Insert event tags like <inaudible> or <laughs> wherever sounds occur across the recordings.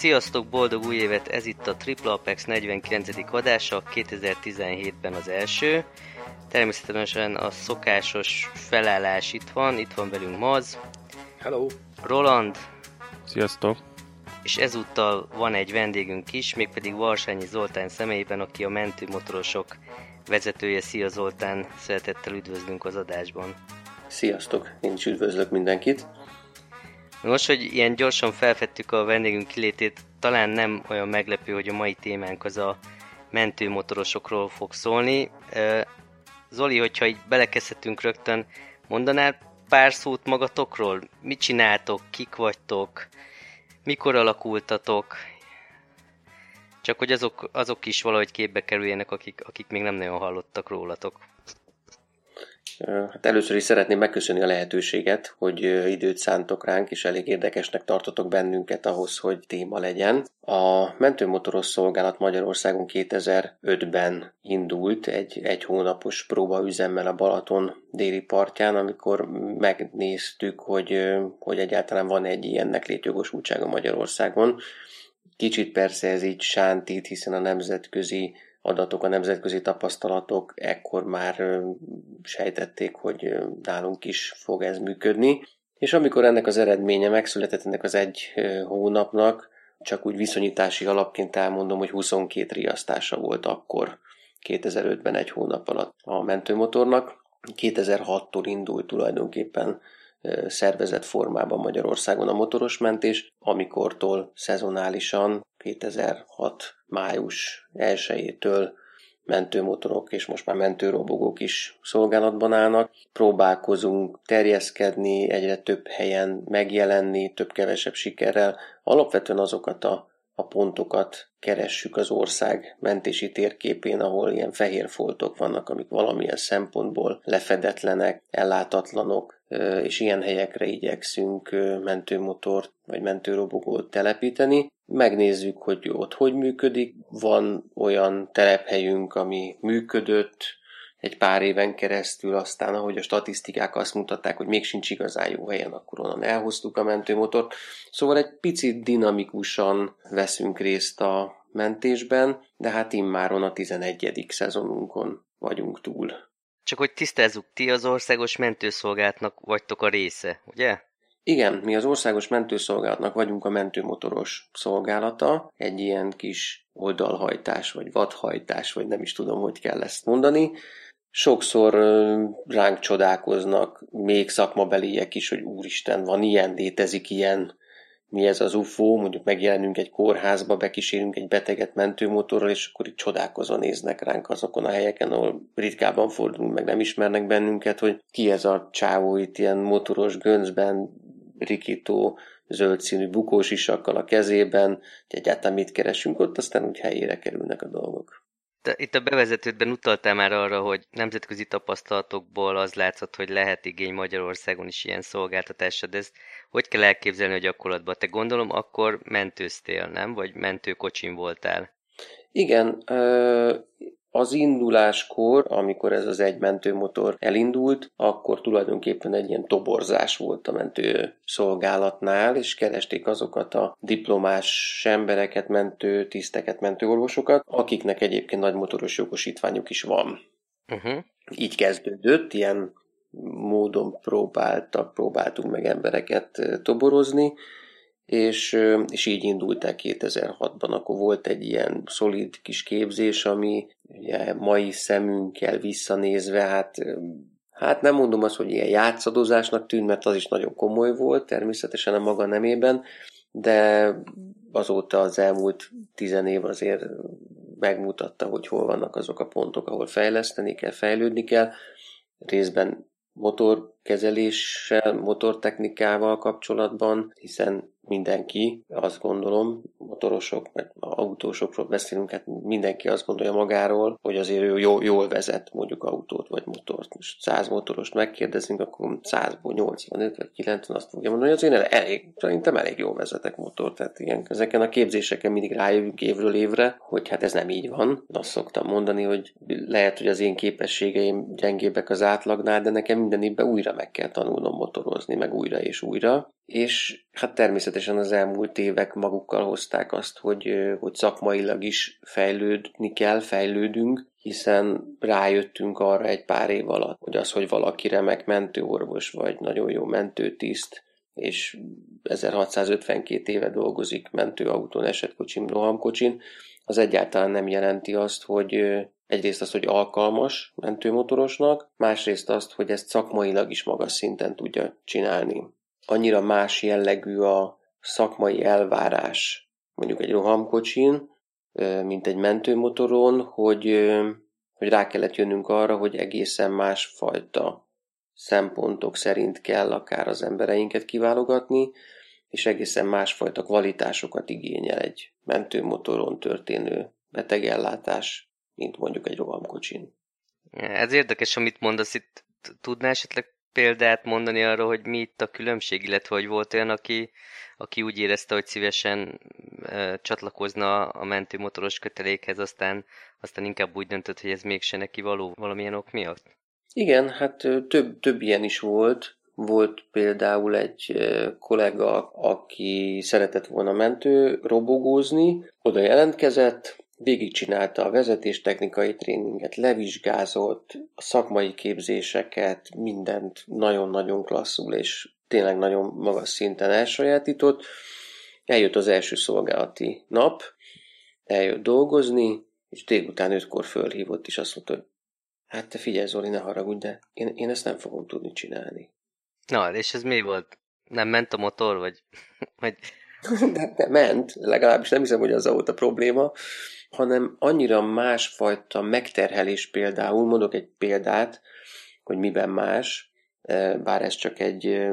Sziasztok, boldog új évet! Ez itt a Triple Apex 49. adása, 2017-ben az első. Természetesen a szokásos felállás itt van, itt van velünk Maz. Hello! Roland. Sziasztok! És ezúttal van egy vendégünk is, mégpedig Varsányi Zoltán személyében, aki a mentőmotorosok vezetője. Szia Zoltán, szeretettel üdvözlünk az adásban. Sziasztok, én is üdvözlök mindenkit. Most, hogy ilyen gyorsan felfedtük a vendégünk kilétét, talán nem olyan meglepő, hogy a mai témánk az a mentőmotorosokról fog szólni. Zoli, hogyha így belekezdhetünk rögtön, mondanál pár szót magatokról? Mit csináltok, kik vagytok, mikor alakultatok? Csak hogy azok, azok is valahogy képbe kerüljenek, akik, akik még nem nagyon hallottak rólatok. Hát először is szeretném megköszönni a lehetőséget, hogy időt szántok ránk, és elég érdekesnek tartotok bennünket ahhoz, hogy téma legyen. A mentőmotoros szolgálat Magyarországon 2005-ben indult egy, egy hónapos próbaüzemmel a Balaton déli partján, amikor megnéztük, hogy, hogy egyáltalán van egy ilyennek létjogosultsága Magyarországon. Kicsit persze ez így sántít, hiszen a nemzetközi adatok, a nemzetközi tapasztalatok ekkor már sejtették, hogy nálunk is fog ez működni. És amikor ennek az eredménye megszületett ennek az egy hónapnak, csak úgy viszonyítási alapként elmondom, hogy 22 riasztása volt akkor 2005-ben egy hónap alatt a mentőmotornak. 2006-tól indult tulajdonképpen szervezett formában Magyarországon a motoros mentés, amikortól szezonálisan 2006 május 1-től mentőmotorok és most már mentőrobogók is szolgálatban állnak. Próbálkozunk terjeszkedni, egyre több helyen megjelenni, több-kevesebb sikerrel. Alapvetően azokat a, a pontokat keressük az ország mentési térképén, ahol ilyen fehér foltok vannak, amik valamilyen szempontból lefedetlenek, ellátatlanok, és ilyen helyekre igyekszünk mentőmotort vagy mentőrobogót telepíteni. Megnézzük, hogy ott hogy működik. Van olyan telephelyünk, ami működött egy pár éven keresztül, aztán ahogy a statisztikák azt mutatták, hogy még sincs igazán jó helyen, akkor onnan elhoztuk a mentőmotort. Szóval egy picit dinamikusan veszünk részt a mentésben, de hát immáron a 11. szezonunkon vagyunk túl. Csak hogy tisztázzuk, ti az országos mentőszolgálatnak vagytok a része, ugye? Igen, mi az országos mentőszolgálatnak vagyunk a mentőmotoros szolgálata, egy ilyen kis oldalhajtás, vagy vadhajtás, vagy nem is tudom, hogy kell ezt mondani. Sokszor ránk csodálkoznak még szakmabeliek is, hogy úristen, van ilyen, létezik ilyen, mi ez az UFO, mondjuk megjelenünk egy kórházba, bekísérünk egy beteget mentőmotorral, és akkor itt csodálkozva néznek ránk azokon a helyeken, ahol ritkában fordulunk, meg nem ismernek bennünket, hogy ki ez a csávó itt ilyen motoros göncben, rikító, zöld színű bukós isakkal a kezében, hogy egyáltalán mit keresünk ott, aztán úgy helyére kerülnek a dolgok. Te, itt a bevezetődben utaltál már arra, hogy nemzetközi tapasztalatokból az látszott, hogy lehet igény Magyarországon is ilyen szolgáltatásra, de ezt hogy kell elképzelni a gyakorlatban? Te gondolom akkor mentőztél, nem? Vagy mentőkocsin voltál? Igen, az induláskor, amikor ez az egy mentőmotor elindult, akkor tulajdonképpen egy ilyen toborzás volt a mentő szolgálatnál, és keresték azokat a diplomás embereket, mentő tiszteket, mentőorvosokat, akiknek egyébként nagy motoros jogosítványuk is van. Uh-huh. Így kezdődött, ilyen módon próbáltak, próbáltunk meg embereket toborozni, és, és így indulták 2006-ban. Akkor volt egy ilyen szolid kis képzés, ami ugye mai szemünkkel visszanézve, hát Hát nem mondom azt, hogy ilyen játszadozásnak tűnt, mert az is nagyon komoly volt, természetesen a maga nemében, de azóta az elmúlt tizen év azért megmutatta, hogy hol vannak azok a pontok, ahol fejleszteni kell, fejlődni kell. Részben motorkezeléssel, motortechnikával kapcsolatban, hiszen mindenki, azt gondolom, motorosok, vagy autósokról beszélünk, hát mindenki azt gondolja magáról, hogy azért ő jól, jól vezet mondjuk autót, vagy motort. Most 100 motorost megkérdezünk, akkor 100-ból 85 vagy 90 azt fogja mondani, hogy azért elég, szerintem elég jól vezetek motor. Tehát ilyen, ezeken a képzéseken mindig rájövünk évről évre, hogy hát ez nem így van. Azt szoktam mondani, hogy lehet, hogy az én képességeim gyengébbek az átlagnál, de nekem minden évben újra meg kell tanulnom motorozni, meg újra és újra. És hát természetesen az elmúlt évek magukkal hozták azt, hogy, hogy szakmailag is fejlődni kell, fejlődünk, hiszen rájöttünk arra egy pár év alatt, hogy az, hogy valaki remek mentőorvos vagy nagyon jó mentőtiszt, és 1652 éve dolgozik mentőautón, esetkocsin, rohamkocsin, az egyáltalán nem jelenti azt, hogy egyrészt azt, hogy alkalmas mentőmotorosnak, másrészt azt, hogy ezt szakmailag is magas szinten tudja csinálni. Annyira más jellegű a szakmai elvárás mondjuk egy rohamkocsin, mint egy mentőmotoron, hogy, hogy rá kellett jönnünk arra, hogy egészen másfajta szempontok szerint kell akár az embereinket kiválogatni, és egészen másfajta kvalitásokat igényel egy mentőmotoron történő betegellátás, mint mondjuk egy rohamkocsin. Ez érdekes, amit mondasz itt. Tudnál esetleg példát mondani arra, hogy mi itt a különbség, illetve hogy volt olyan, aki, aki úgy érezte, hogy szívesen e, csatlakozna a mentőmotoros kötelékhez, aztán, aztán inkább úgy döntött, hogy ez mégse neki való valamilyen ok miatt? Igen, hát több, több ilyen is volt. Volt például egy kollega, aki szeretett volna mentő robogózni, oda jelentkezett, végigcsinálta a vezetéstechnikai tréninget, levizsgázott, a szakmai képzéseket, mindent nagyon-nagyon klasszul és tényleg nagyon magas szinten elsajátított. Eljött az első szolgálati nap, eljött dolgozni, és délután ötkor fölhívott, és azt mondta, hogy hát te figyelj Zoli, ne haragudj, de én, én ezt nem fogom tudni csinálni. Na, és ez mi volt? Nem ment a motor, vagy... <laughs> vagy... <laughs> de, de ment, legalábbis nem hiszem, hogy az volt a probléma, hanem annyira másfajta megterhelés például, mondok egy példát, hogy miben más, e, bár ez csak egy e,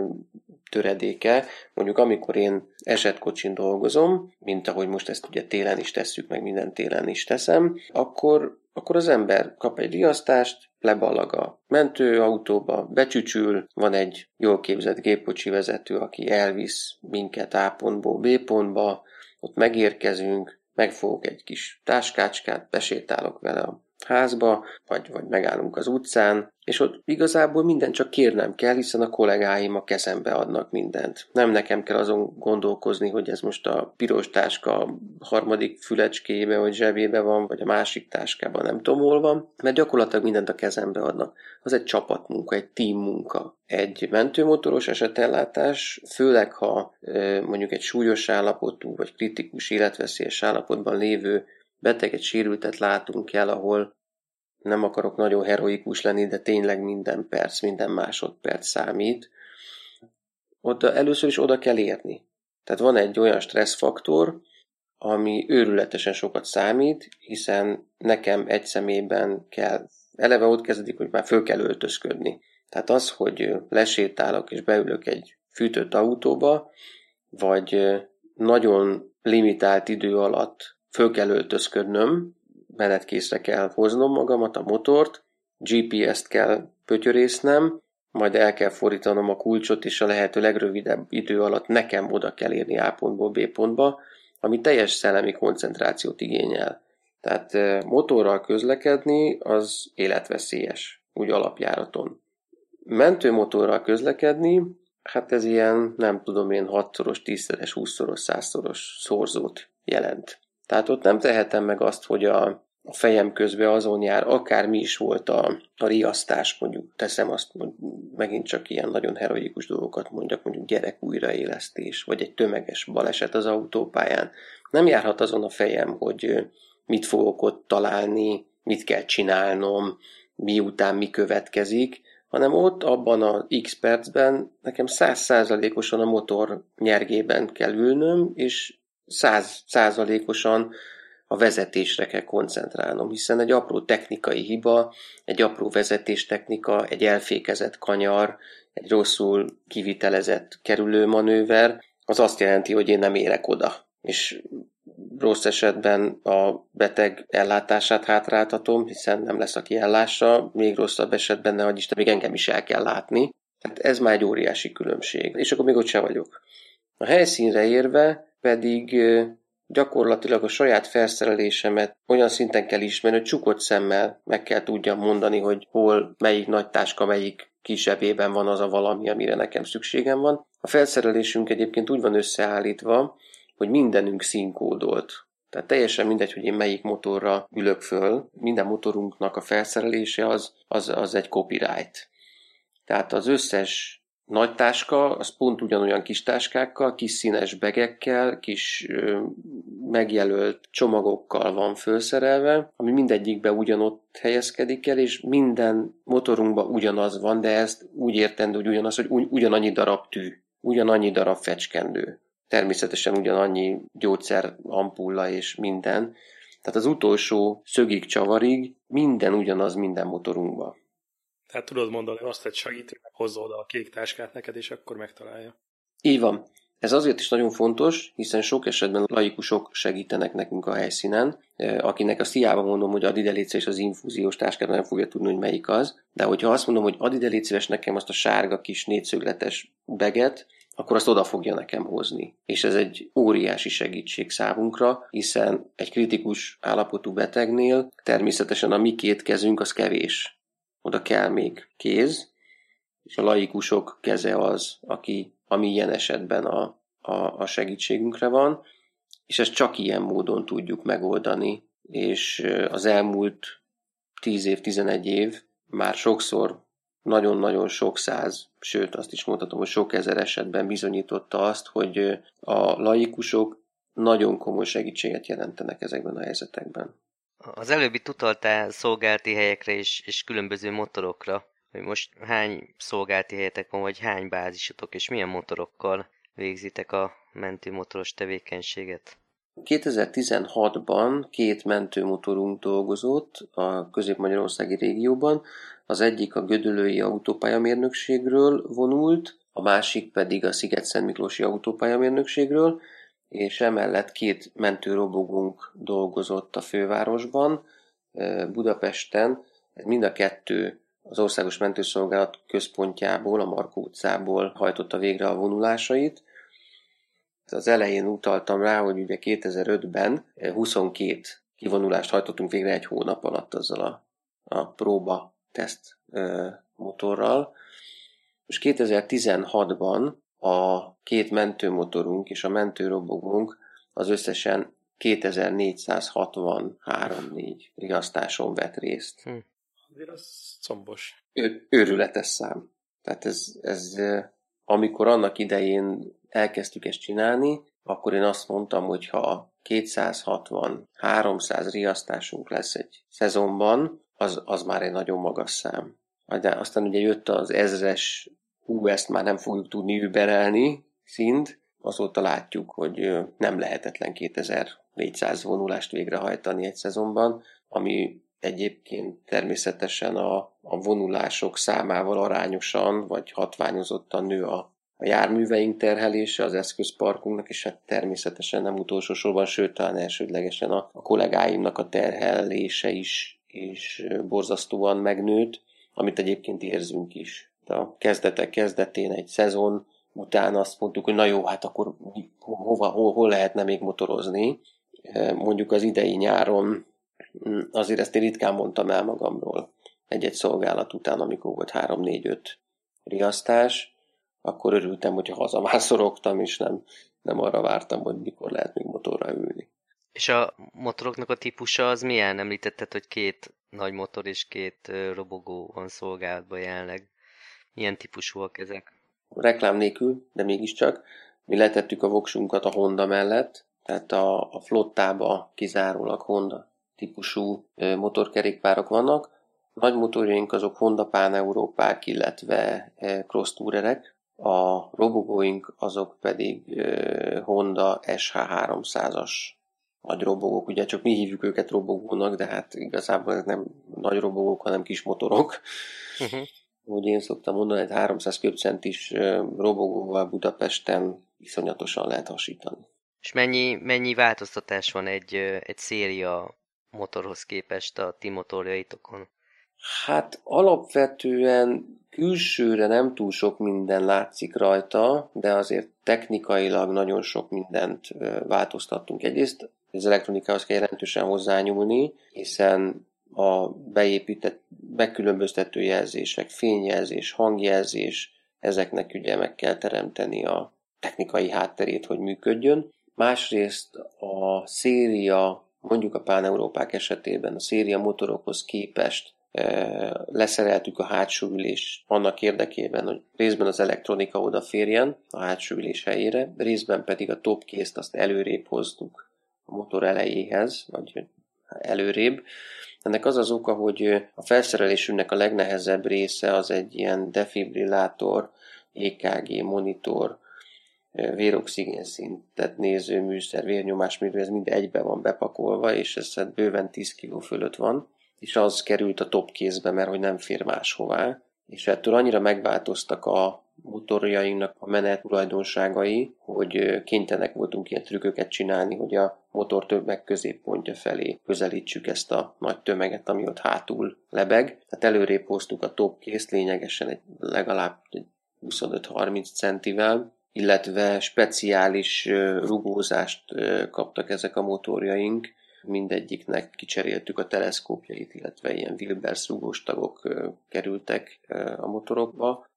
töredéke. Mondjuk amikor én esetkocsin dolgozom, mint ahogy most ezt ugye télen is tesszük, meg minden télen is teszem, akkor, akkor az ember kap egy riasztást, leballag a mentőautóba, becsücsül, van egy jól képzett gépkocsi vezető, aki elvisz minket A pontból B pontba, ott megérkezünk, megfogok egy kis táskácskát, besétálok vele a házba, vagy, vagy megállunk az utcán, és ott igazából minden csak kérnem kell, hiszen a kollégáim a kezembe adnak mindent. Nem nekem kell azon gondolkozni, hogy ez most a piros táska harmadik fülecskébe vagy zsebébe van, vagy a másik táskában nem tudom hol van, mert gyakorlatilag mindent a kezembe adnak. Az egy csapatmunka, egy team munka. Egy mentőmotoros esetellátás, főleg ha mondjuk egy súlyos állapotú vagy kritikus életveszélyes állapotban lévő beteget, sérültet látunk el, ahol nem akarok nagyon heroikus lenni, de tényleg minden perc, minden másodperc számít. Oda, először is oda kell érni. Tehát van egy olyan stresszfaktor, ami őrületesen sokat számít, hiszen nekem egy szemében kell, eleve ott kezdődik, hogy már föl kell öltözködni. Tehát az, hogy lesétálok és beülök egy fűtött autóba, vagy nagyon limitált idő alatt föl kell öltözködnöm, menetkészre kell hoznom magamat, a motort, GPS-t kell pötyörésznem, majd el kell fordítanom a kulcsot, és a lehető legrövidebb idő alatt nekem oda kell érni A pontból B pontba, ami teljes szellemi koncentrációt igényel. Tehát motorral közlekedni az életveszélyes, úgy alapjáraton. Mentőmotorral közlekedni, hát ez ilyen, nem tudom én, 6-szoros, 10-szeres, 20-szoros, 100-szoros szorzót jelent. Tehát ott nem tehetem meg azt, hogy a, a fejem közben azon jár, akár mi is volt a, a riasztás, mondjuk teszem azt, hogy megint csak ilyen nagyon heroikus dolgokat mondjak, mondjuk gyerek újraélesztés, vagy egy tömeges baleset az autópályán. Nem járhat azon a fejem, hogy mit fogok ott találni, mit kell csinálnom, miután mi következik, hanem ott abban a x percben nekem százszázalékosan a motor nyergében kell ülnöm, és száz százalékosan a vezetésre kell koncentrálnom, hiszen egy apró technikai hiba, egy apró vezetéstechnika, egy elfékezett kanyar, egy rosszul kivitelezett kerülőmanőver, az azt jelenti, hogy én nem érek oda. És rossz esetben a beteg ellátását hátráltatom, hiszen nem lesz, aki ellássa, még rosszabb esetben, ne Isten, még engem is el kell látni. Tehát ez már egy óriási különbség. És akkor még ott se vagyok. A helyszínre érve pedig gyakorlatilag a saját felszerelésemet olyan szinten kell ismerni, hogy csukott szemmel meg kell tudjam mondani, hogy hol, melyik nagy táska, melyik kisebében van az a valami, amire nekem szükségem van. A felszerelésünk egyébként úgy van összeállítva, hogy mindenünk színkódolt. Tehát teljesen mindegy, hogy én melyik motorra ülök föl, minden motorunknak a felszerelése az, az, az egy copyright. Tehát az összes nagy táska, az pont ugyanolyan kis táskákkal, kis színes begekkel, kis ö, megjelölt csomagokkal van felszerelve, ami mindegyikbe ugyanott helyezkedik el, és minden motorunkban ugyanaz van, de ezt úgy értendő, hogy ugyanaz, hogy ugyanannyi darab tű, ugyanannyi darab fecskendő. Természetesen ugyanannyi gyógyszer, ampulla és minden. Tehát az utolsó szögig csavarig minden ugyanaz minden motorunkban. Tehát tudod mondani azt, hogy segít, hozza oda a kék táskát neked, és akkor megtalálja. Így van. Ez azért is nagyon fontos, hiszen sok esetben laikusok segítenek nekünk a helyszínen, akinek azt hiába mondom, hogy ad ide és az infúziós táskát nem fogja tudni, hogy melyik az, de hogyha azt mondom, hogy ad ide nekem azt a sárga kis négyszögletes beget, akkor azt oda fogja nekem hozni. És ez egy óriási segítség számunkra, hiszen egy kritikus állapotú betegnél természetesen a mi két kezünk az kevés oda kell még kéz, és a laikusok keze az, aki, ami ilyen esetben a, a, a segítségünkre van, és ezt csak ilyen módon tudjuk megoldani, és az elmúlt 10 év, 11 év már sokszor nagyon-nagyon sok száz, sőt azt is mondhatom, hogy sok ezer esetben bizonyította azt, hogy a laikusok nagyon komoly segítséget jelentenek ezekben a helyzetekben. Az előbbi utaltál szolgálti helyekre és, és különböző motorokra, hogy most hány szolgálti helyetek van, vagy hány bázisotok, és milyen motorokkal végzitek a mentőmotoros tevékenységet? 2016-ban két mentőmotorunk dolgozott a Közép-Magyarországi régióban. Az egyik a Gödölői Autópályamérnökségről vonult, a másik pedig a Sziget-Szent Miklósi Autópályamérnökségről és emellett két mentőrobogunk dolgozott a fővárosban, Budapesten, mind a kettő az Országos Mentőszolgálat központjából, a Markó utcából hajtotta végre a vonulásait. Az elején utaltam rá, hogy ugye 2005-ben 22 kivonulást hajtottunk végre egy hónap alatt azzal a, a próba teszt motorral. Most 2016-ban a két mentőmotorunk és a mentőrobogónk az összesen 2463-4 riasztáson vett részt. Hm. Azért az combos. Ő, őrületes szám. Tehát ez, ez, amikor annak idején elkezdtük ezt csinálni, akkor én azt mondtam, hogy ha 260-300 riasztásunk lesz egy szezonban, az, az már egy nagyon magas szám. Aztán ugye jött az ezres hú, ezt már nem fogjuk tudni überelni szint, azóta látjuk, hogy nem lehetetlen 2400 vonulást végrehajtani egy szezonban, ami egyébként természetesen a, a vonulások számával arányosan vagy hatványozottan nő a, a járműveink terhelése, az eszközparkunknak, és hát természetesen nem utolsó sorban, sőt talán elsődlegesen a, a kollégáimnak a terhelése is, és borzasztóan megnőtt, amit egyébként érzünk is a kezdetek kezdetén egy szezon után azt mondtuk, hogy na jó, hát akkor hova, hol, hol lehetne még motorozni. Mondjuk az idei nyáron mm, azért ezt én ritkán mondtam el magamról egy-egy szolgálat után, amikor volt 3-4-5 riasztás, akkor örültem, hogyha hazamászorogtam, és nem, nem arra vártam, hogy mikor lehet még motorra ülni. És a motoroknak a típusa az milyen? Említetted, hogy két nagy motor és két robogó van szolgálatban jelenleg. Milyen típusúak ezek? Reklám nélkül, de mégiscsak. Mi letettük a voksunkat a Honda mellett, tehát a, a flottába kizárólag Honda típusú motorkerékpárok vannak. A nagy motorjaink azok Honda Pán Európák, illetve cross tourer a robogóink azok pedig Honda SH300-as nagy robogók, ugye csak mi hívjuk őket robogónak, de hát igazából ez nem nagy robogók, hanem kis motorok. Uh-huh hogy én szoktam mondani, egy 300 köbcentis robogóval Budapesten iszonyatosan lehet hasítani. És mennyi, mennyi változtatás van egy, egy széria motorhoz képest a ti motorjaitokon? Hát alapvetően külsőre nem túl sok minden látszik rajta, de azért technikailag nagyon sok mindent változtattunk. Egyrészt az elektronikához kell jelentősen hozzányúlni, hiszen a beépített, megkülönböztető jelzések, fényjelzés, hangjelzés, ezeknek ugye meg kell teremteni a technikai hátterét, hogy működjön. Másrészt a széria, mondjuk a pán-európák esetében a széria motorokhoz képest e, leszereltük a hátsó ülés annak érdekében, hogy részben az elektronika odaférjen a hátsó ülés helyére, részben pedig a topkészt azt előrébb hoztuk a motor elejéhez, vagy előrébb. Ennek az az oka, hogy a felszerelésünknek a legnehezebb része az egy ilyen defibrillátor, EKG monitor, véroxigén szintet néző műszer, vérnyomásmérő, ez mind egybe van bepakolva, és ez hát bőven 10 kg fölött van, és az került a top kézbe, mert hogy nem fér máshová. És ettől annyira megváltoztak a motorjainknak a menet tulajdonságai, hogy kénytelenek voltunk ilyen trükköket csinálni, hogy a motor többek középpontja felé közelítsük ezt a nagy tömeget, ami ott hátul lebeg. Tehát előrébb hoztuk a top készt lényegesen egy, legalább 25-30 centivel, illetve speciális rugózást kaptak ezek a motorjaink. Mindegyiknek kicseréltük a teleszkópjait, illetve ilyen Wilbers rugós tagok kerültek a motorokba.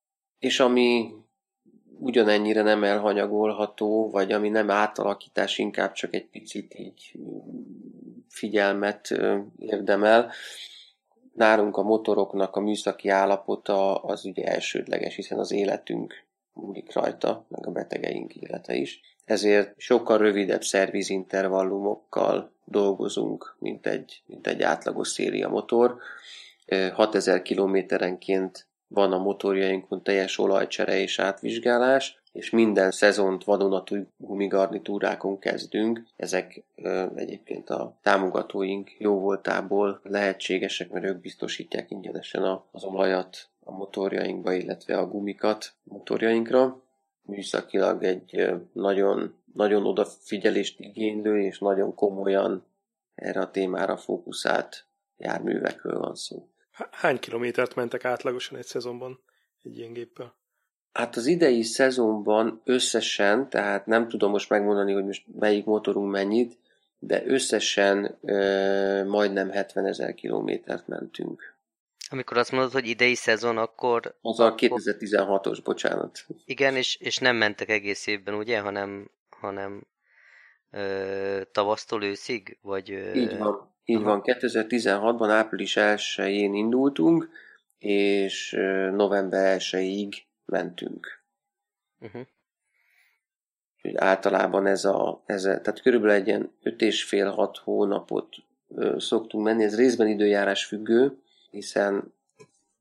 És ami ugyanennyire nem elhanyagolható, vagy ami nem átalakítás, inkább csak egy picit így figyelmet érdemel. Nálunk a motoroknak a műszaki állapota az ugye elsődleges, hiszen az életünk múlik rajta, meg a betegeink élete is. Ezért sokkal rövidebb szervizintervallumokkal dolgozunk, mint egy, mint egy átlagos széria motor. 6000 kilométerenként van a motorjainkon teljes olajcsere és átvizsgálás, és minden szezont vadonatúj gumigarnitúrákon kezdünk. Ezek ö, egyébként a támogatóink jó voltából lehetségesek, mert ők biztosítják ingyenesen az olajat a motorjainkba, illetve a gumikat a motorjainkra. Műszakilag egy nagyon, nagyon odafigyelést igénylő és nagyon komolyan erre a témára fókuszált járművekről van szó. Hány kilométert mentek átlagosan egy szezonban egy ilyen géppel? Hát az idei szezonban összesen, tehát nem tudom most megmondani, hogy most melyik motorunk mennyit, de összesen ö, majdnem 70 ezer kilométert mentünk. Amikor azt mondod, hogy idei szezon, akkor... Az a 2016-os, bocsánat. Igen, és, és nem mentek egész évben, ugye, hanem, hanem ö, tavasztól őszig? Vagy, ö... Így van. Így van. 2016-ban április 1-én indultunk, és november 1-ig mentünk. Uh-huh. általában ez a, ez a, tehát körülbelül egy ilyen 5 és fél 6 hónapot ö, szoktunk menni, ez részben időjárás függő, hiszen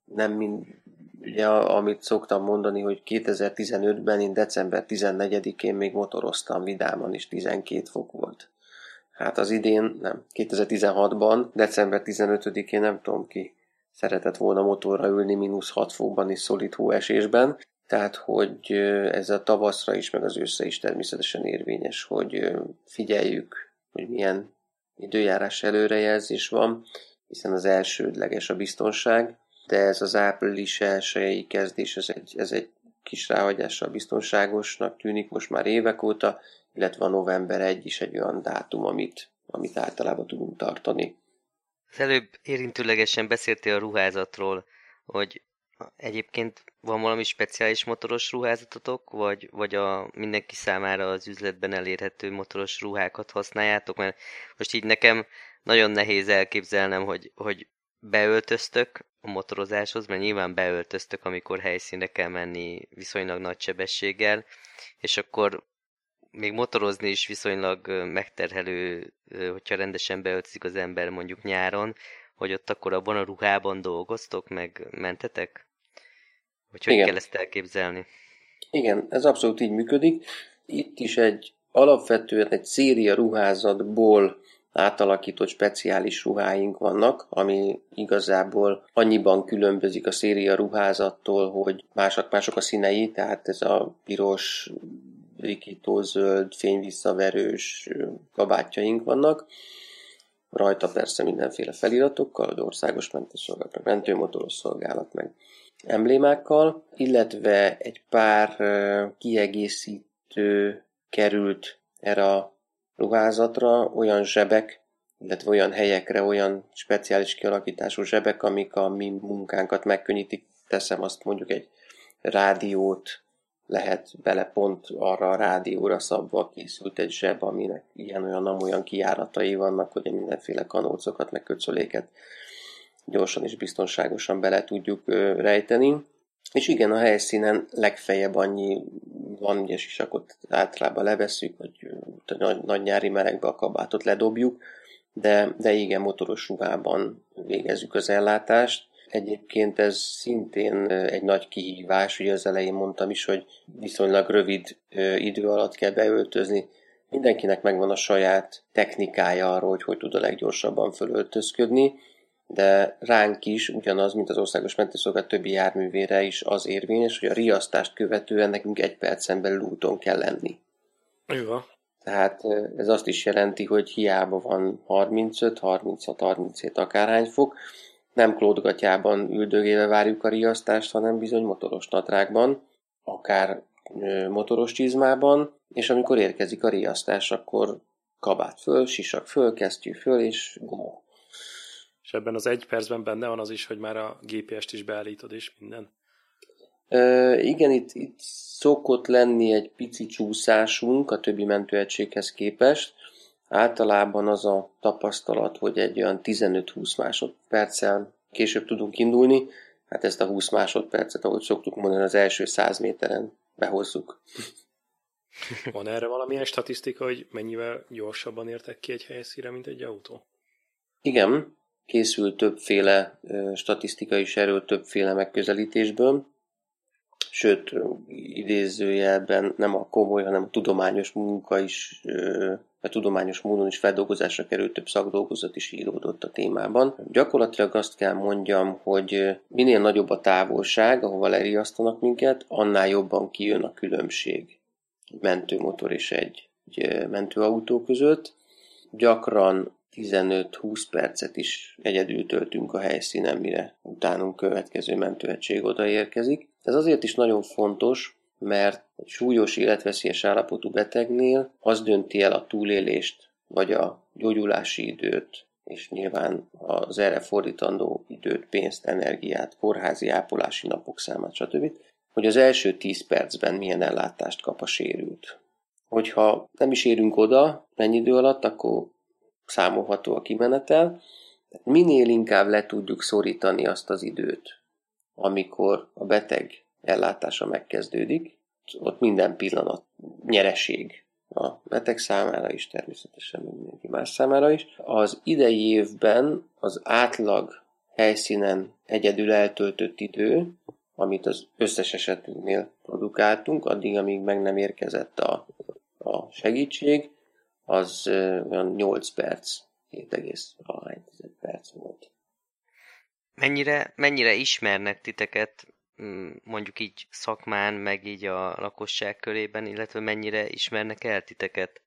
nem mind, ugye amit szoktam mondani, hogy 2015-ben én december 14-én még motoroztam vidáman, és 12 fok volt. Hát az idén, nem, 2016-ban, december 15-én nem tudom ki szeretett volna motorra ülni mínusz 6 fokban és szolid hóesésben, tehát hogy ez a tavaszra is, meg az őszre is természetesen érvényes, hogy figyeljük, hogy milyen időjárás előrejelzés van, hiszen az elsődleges a biztonság, de ez az április elsőjei kezdés, ez egy, ez egy kis ráhagyással biztonságosnak tűnik most már évek óta, illetve a november 1 is egy olyan dátum, amit, amit általában tudunk tartani. Az előbb érintőlegesen beszéltél a ruházatról, hogy egyébként van valami speciális motoros ruházatotok, vagy, vagy a mindenki számára az üzletben elérhető motoros ruhákat használjátok? Mert most így nekem nagyon nehéz elképzelnem, hogy, hogy beöltöztök a motorozáshoz, mert nyilván beöltöztök, amikor helyszínre kell menni viszonylag nagy sebességgel, és akkor még motorozni is viszonylag megterhelő, hogyha rendesen beöltözik az ember mondjuk nyáron, hogy ott akkor abban a ruhában dolgoztok, meg mentetek? Hogy hogy Igen. kell ezt elképzelni? Igen, ez abszolút így működik. Itt is egy alapvetően egy széria ruházatból átalakított speciális ruháink vannak, ami igazából annyiban különbözik a széria ruházattól, hogy mások, mások a színei, tehát ez a piros, rikító zöld, fényvisszaverős kabátjaink vannak. Rajta persze mindenféle feliratokkal, az országos mentőszolgálat, meg mentőmotoros szolgálat, meg emblémákkal, illetve egy pár kiegészítő került erre a ruházatra, olyan zsebek, illetve olyan helyekre, olyan speciális kialakítású zsebek, amik a mi munkánkat megkönnyítik. Teszem azt mondjuk egy rádiót lehet bele pont arra a rádióra szabva készült egy zseb, aminek ilyen-olyan olyan kiáratai vannak, hogy mindenféle kanócokat, meg köcsöléket gyorsan és biztonságosan bele tudjuk rejteni. És igen, a helyszínen legfeljebb annyi van, ugye sisakot általában levesszük, vagy nagy, nagy nyári melegbe a kabátot ledobjuk, de, de igen, motoros ruhában végezzük az ellátást. Egyébként ez szintén egy nagy kihívás, ugye az elején mondtam is, hogy viszonylag rövid idő alatt kell beöltözni. Mindenkinek megvan a saját technikája arról, hogy hogy tud a leggyorsabban fölöltözködni, de ránk is ugyanaz, mint az országos mentőszolgálat többi járművére is az érvényes, hogy a riasztást követően nekünk egy percen belül úton kell lenni. Jó. Tehát ez azt is jelenti, hogy hiába van 35, 36, 37 akárhány fok, nem klódgatjában üldögéve várjuk a riasztást, hanem bizony motoros nadrágban, akár motoros csizmában, és amikor érkezik a riasztás, akkor kabát föl, sisak föl, kesztyű föl, és gumó. És ebben az egy percben benne van az is, hogy már a GPS-t is beállítod, és minden? Ö, igen, itt, itt szokott lenni egy pici csúszásunk a többi mentőegységhez képest. Általában az a tapasztalat, hogy egy olyan 15-20 másodperccel később tudunk indulni, hát ezt a 20 másodpercet, ahogy szoktuk mondani, az első 100 méteren behozzuk. <laughs> Van erre valamilyen statisztika, hogy mennyivel gyorsabban értek ki egy helyszíre, mint egy autó? Igen, készül többféle statisztika is erről többféle megközelítésből, sőt, idézőjelben nem a komoly, hanem a tudományos munka is, a tudományos módon is feldolgozásra került több szakdolgozat is íródott a témában. Gyakorlatilag azt kell mondjam, hogy minél nagyobb a távolság, ahova leriasztanak minket, annál jobban kijön a különbség mentőmotor és egy, egy mentőautó között. Gyakran 15-20 percet is egyedül töltünk a helyszínen, mire utánunk következő mentőegység odaérkezik. Ez azért is nagyon fontos, mert egy súlyos életveszélyes állapotú betegnél az dönti el a túlélést, vagy a gyógyulási időt, és nyilván az erre fordítandó időt, pénzt, energiát, kórházi ápolási napok számát, stb., hogy az első 10 percben milyen ellátást kap a sérült. Hogyha nem is érünk oda mennyi idő alatt, akkor számolható a kimenetel. Minél inkább le tudjuk szorítani azt az időt, amikor a beteg ellátása megkezdődik, ott minden pillanat nyereség a beteg számára is, természetesen mindenki más számára is. Az idei évben az átlag helyszínen egyedül eltöltött idő, amit az összes esetünknél produkáltunk, addig, amíg meg nem érkezett a, a segítség, az olyan 8 perc, 7,1 perc volt. Mennyire, mennyire ismernek titeket mm, mondjuk így szakmán, meg így a lakosság körében, illetve mennyire ismernek el titeket?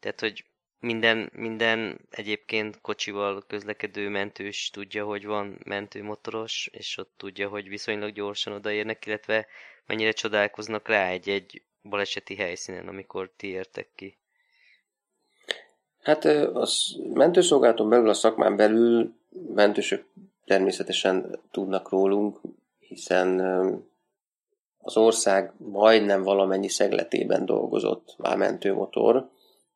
Tehát, hogy minden, minden egyébként kocsival közlekedő mentős tudja, hogy van mentőmotoros, és ott tudja, hogy viszonylag gyorsan odaérnek, illetve mennyire csodálkoznak rá egy-egy baleseti helyszínen, amikor ti értek ki. Hát a mentőszolgálaton belül, a szakmán belül mentősök természetesen tudnak rólunk, hiszen az ország majdnem valamennyi szegletében dolgozott már mentőmotor,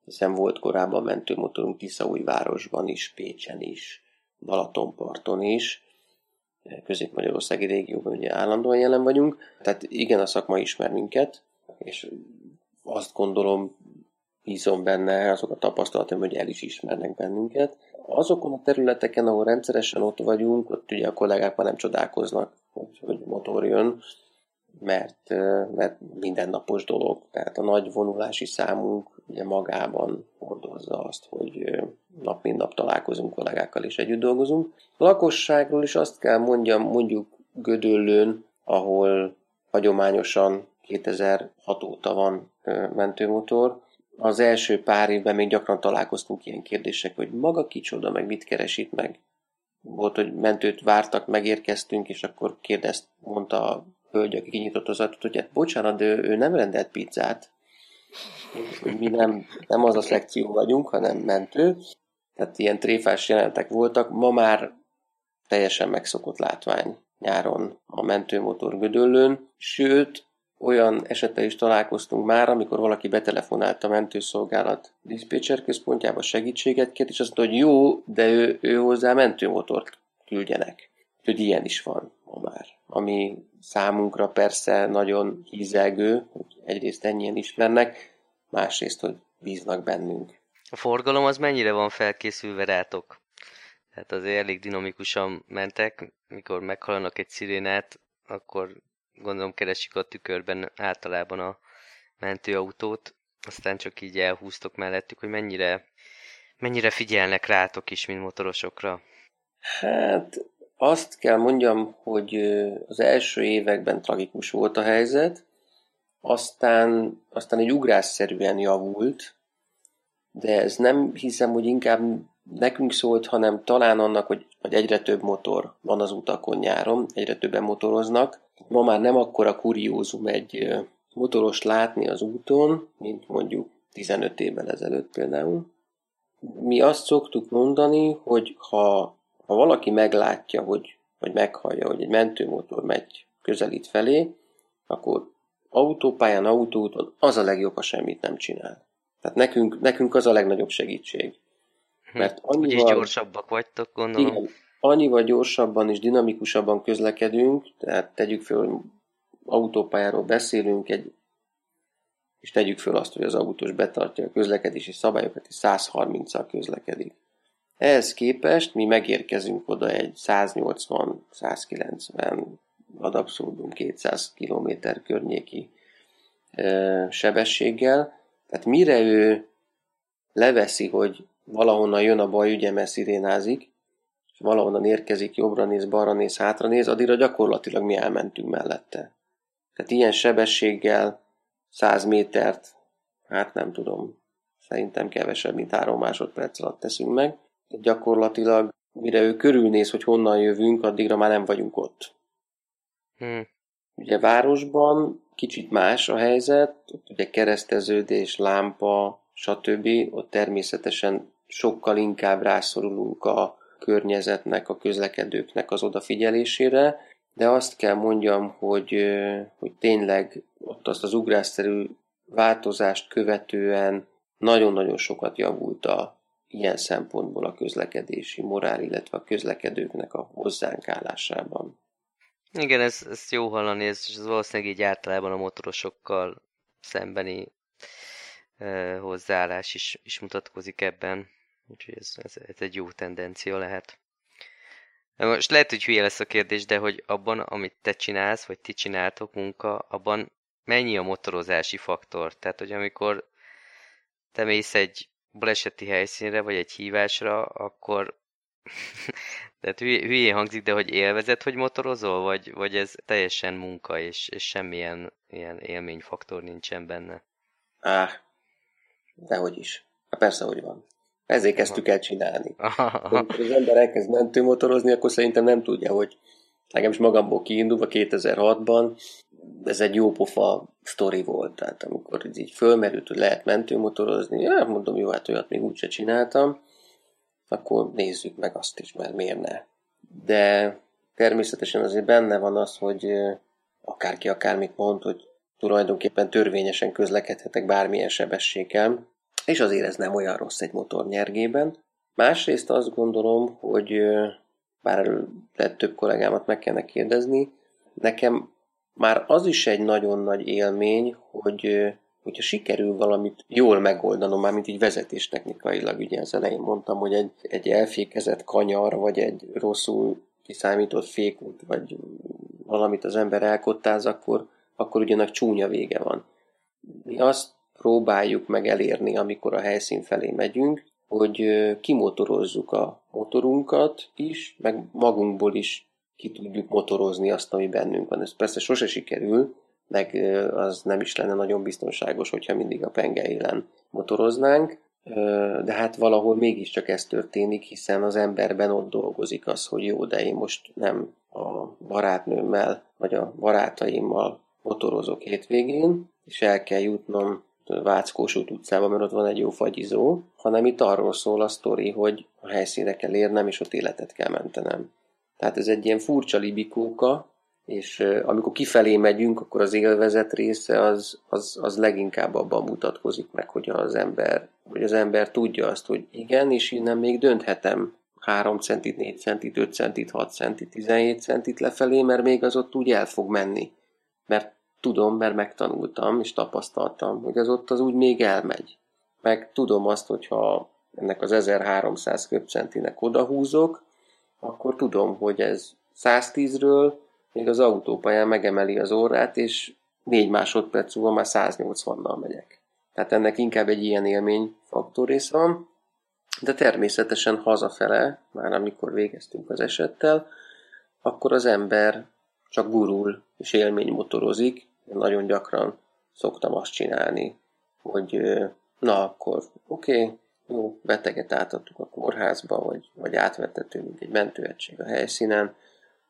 hiszen volt korábban mentőmotorunk Tiszaújvárosban is, Pécsen is, Balatonparton is, Közép-Magyarországi régióban ugye állandóan jelen vagyunk, tehát igen, a szakma ismer minket, és azt gondolom bízom benne, azok a tapasztalatom, hogy el is ismernek bennünket. Azokon a területeken, ahol rendszeresen ott vagyunk, ott ugye a kollégák már nem csodálkoznak, hogy, hogy motor jön, mert, mert mindennapos dolog. Tehát a nagy vonulási számunk ugye magában hordozza azt, hogy nap mint nap találkozunk kollégákkal és együtt dolgozunk. A lakosságról is azt kell mondjam, mondjuk Gödöllőn, ahol hagyományosan 2006 óta van mentőmotor. Az első pár évben még gyakran találkoztunk ilyen kérdések, hogy maga kicsoda, meg mit keresít meg. Volt, hogy mentőt vártak, megérkeztünk, és akkor kérdezt, mondta a hölgy, aki kinyitott az ajtót, hogy hát bocsánat, de ő, nem rendelt pizzát. Mi nem, nem az a szekció vagyunk, hanem mentő. Tehát ilyen tréfás jelentek voltak. Ma már teljesen megszokott látvány nyáron a mentőmotor gödöllőn, sőt, olyan esettel is találkoztunk már, amikor valaki betelefonált a mentőszolgálat diszpécser központjába segítséget kért, és azt mondta, hogy jó, de ő, ő hozzá mentőmotort küldjenek. Úgyhogy ilyen is van ma már. Ami számunkra persze nagyon hízelgő, hogy egyrészt ennyien ismernek, másrészt, hogy bíznak bennünk. A forgalom az mennyire van felkészülve rátok? Tehát azért elég dinamikusan mentek, mikor meghalanak egy szirénát, akkor gondolom keresik a tükörben általában a mentőautót, aztán csak így elhúztok mellettük, hogy mennyire, mennyire figyelnek rátok is, mint motorosokra. Hát azt kell mondjam, hogy az első években tragikus volt a helyzet, aztán, aztán egy ugrásszerűen javult, de ez nem hiszem, hogy inkább nekünk szólt, hanem talán annak, hogy, hogy egyre több motor van az utakon nyáron, egyre többen motoroznak. Ma már nem akkora kuriózum egy motoros látni az úton, mint mondjuk 15 évvel ezelőtt például. Mi azt szoktuk mondani, hogy ha, ha valaki meglátja, hogy, vagy meghallja, hogy egy mentőmotor megy közelít felé, akkor autópályán, autóúton az a legjobb, ha semmit nem csinál. Tehát nekünk, nekünk az a legnagyobb segítség. Hm. Mert annyival... Úgyis gyorsabbak vagytok, gondolom. Igen, annyival gyorsabban és dinamikusabban közlekedünk, tehát tegyük fel, hogy autópályáról beszélünk, egy, és tegyük föl azt, hogy az autós betartja a közlekedési szabályokat, és 130-al közlekedik. Ehhez képest mi megérkezünk oda egy 180-190, ad abszurdum 200 km környéki e, sebességgel, tehát mire ő leveszi, hogy valahonnan jön a baj, ugye, mert szirénázik, és valahonnan érkezik, jobbra néz, balra néz, hátra néz, addigra gyakorlatilag mi elmentünk mellette. Tehát ilyen sebességgel 100 métert, hát nem tudom, szerintem kevesebb, mint három másodperc alatt teszünk meg. Gyakorlatilag, mire ő körülnéz, hogy honnan jövünk, addigra már nem vagyunk ott. Hmm. Ugye városban kicsit más a helyzet, ott ugye kereszteződés, lámpa, stb. Ott természetesen sokkal inkább rászorulunk a környezetnek, a közlekedőknek az odafigyelésére, de azt kell mondjam, hogy, hogy tényleg ott azt az ugrásszerű változást követően nagyon-nagyon sokat javult a ilyen szempontból a közlekedési morál, illetve a közlekedőknek a hozzánk állásában. Igen, ez, ez jó hallani, ez, ez valószínűleg így általában a motorosokkal szembeni uh, hozzáállás is, is mutatkozik ebben. Úgyhogy ez, ez, ez egy jó tendencia lehet. Most lehet, hogy hülye lesz a kérdés, de hogy abban, amit te csinálsz, vagy ti csináltok munka, abban mennyi a motorozási faktor? Tehát, hogy amikor te mész egy baleseti helyszínre, vagy egy hívásra, akkor <laughs> tehát hülyén hangzik, de hogy élvezed, hogy motorozol, vagy, vagy ez teljesen munka, és, és semmilyen ilyen élményfaktor nincsen benne? Á, dehogy is. Hát persze, hogy van. Ezért kezdtük el csinálni. Amikor az ember elkezd mentőmotorozni, akkor szerintem nem tudja, hogy nekem is magamból kiindulva 2006-ban ez egy jó pofa sztori volt. Tehát amikor így fölmerült, hogy lehet mentőmotorozni, ja, mondom, jó, hát olyat még úgyse csináltam, akkor nézzük meg azt is, mert miért ne. De természetesen azért benne van az, hogy akárki akármit mond, hogy tulajdonképpen törvényesen közlekedhetek bármilyen sebességgel, és azért ez nem olyan rossz egy motor nyergében. Másrészt azt gondolom, hogy bár lehet több kollégámat meg kellene kérdezni, nekem már az is egy nagyon nagy élmény, hogy hogyha sikerül valamit jól megoldanom, már mint így vezetéstechnikailag, ugye az elején mondtam, hogy egy, egy elfékezett kanyar, vagy egy rosszul kiszámított fékút, vagy valamit az ember elkottáz, akkor, akkor ugyanak csúnya vége van. Mi azt próbáljuk meg elérni, amikor a helyszín felé megyünk, hogy kimotorozzuk a motorunkat is, meg magunkból is ki tudjuk motorozni azt, ami bennünk van. Ez persze sose sikerül, meg az nem is lenne nagyon biztonságos, hogyha mindig a penge élen motoroznánk, de hát valahol mégiscsak ez történik, hiszen az emberben ott dolgozik az, hogy jó, de én most nem a barátnőmmel, vagy a barátaimmal motorozok hétvégén, és el kell jutnom Váckósút utcába, mert ott van egy jó fagyizó, hanem itt arról szól a sztori, hogy a helyszínre kell érnem, és ott életet kell mentenem. Tehát ez egy ilyen furcsa libikóka, és amikor kifelé megyünk, akkor az élvezet része az, az, az leginkább abban mutatkozik meg, hogy az ember, hogy az ember tudja azt, hogy igen, és innen még dönthetem 3 centit, 4 centit, 5 centit, 6 centit, 17 centit lefelé, mert még az ott úgy el fog menni. Mert tudom, mert megtanultam és tapasztaltam, hogy az ott az úgy még elmegy. Meg tudom azt, hogyha ennek az 1300 köbcentinek odahúzok, akkor tudom, hogy ez 110-ről még az autópályán megemeli az órát, és 4 másodperc múlva már 180-nal megyek. Tehát ennek inkább egy ilyen élmény faktor része van, de természetesen hazafele, már amikor végeztünk az esettel, akkor az ember csak gurul és élmény motorozik. Én nagyon gyakran szoktam azt csinálni, hogy na akkor oké, okay, jó, beteget átadtuk a kórházba, vagy, vagy átvettetünk egy mentőegység a helyszínen.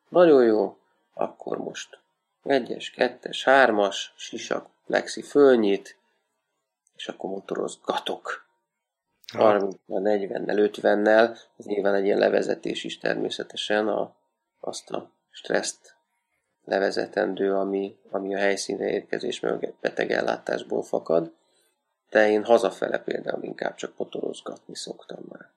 Nagyon jó, akkor most egyes, kettes, hármas, sisak, plexi fölnyit, és akkor motorozgatok. 30 40-nel, 50-nel, ez nyilván egy ilyen levezetés is természetesen, a, azt a stresszt levezetendő, ami, ami a helyszínre érkezés betegellátásból fakad. De én hazafele például inkább csak motorozgatni szoktam már.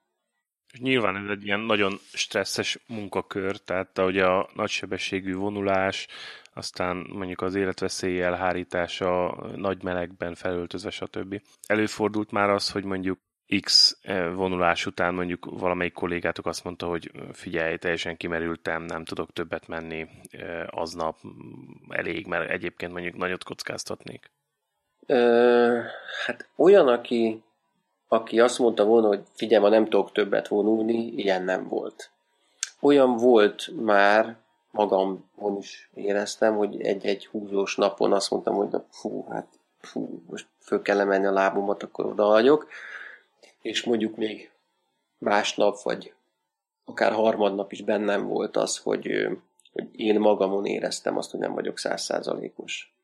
És nyilván ez egy ilyen nagyon stresszes munkakör, tehát ahogy a nagysebességű vonulás, aztán mondjuk az életveszély elhárítása, nagy melegben felöltözve, stb. Előfordult már az, hogy mondjuk X eh, vonulás után mondjuk valamelyik kollégátok azt mondta, hogy figyelj, teljesen kimerültem, nem tudok többet menni eh, aznap, elég, mert egyébként mondjuk nagyot kockáztatnék. Ö, hát olyan, aki, aki azt mondta volna, hogy figyelj, ma nem tudok többet vonulni, ilyen nem volt. Olyan volt már, magamon is éreztem, hogy egy-egy húzós napon azt mondtam, hogy na, fú, hát fú, most föl kell menni a lábomat, akkor oda vagyok és mondjuk még másnap, vagy akár harmadnap is bennem volt az, hogy, hogy én magamon éreztem azt, hogy nem vagyok százszázalékos.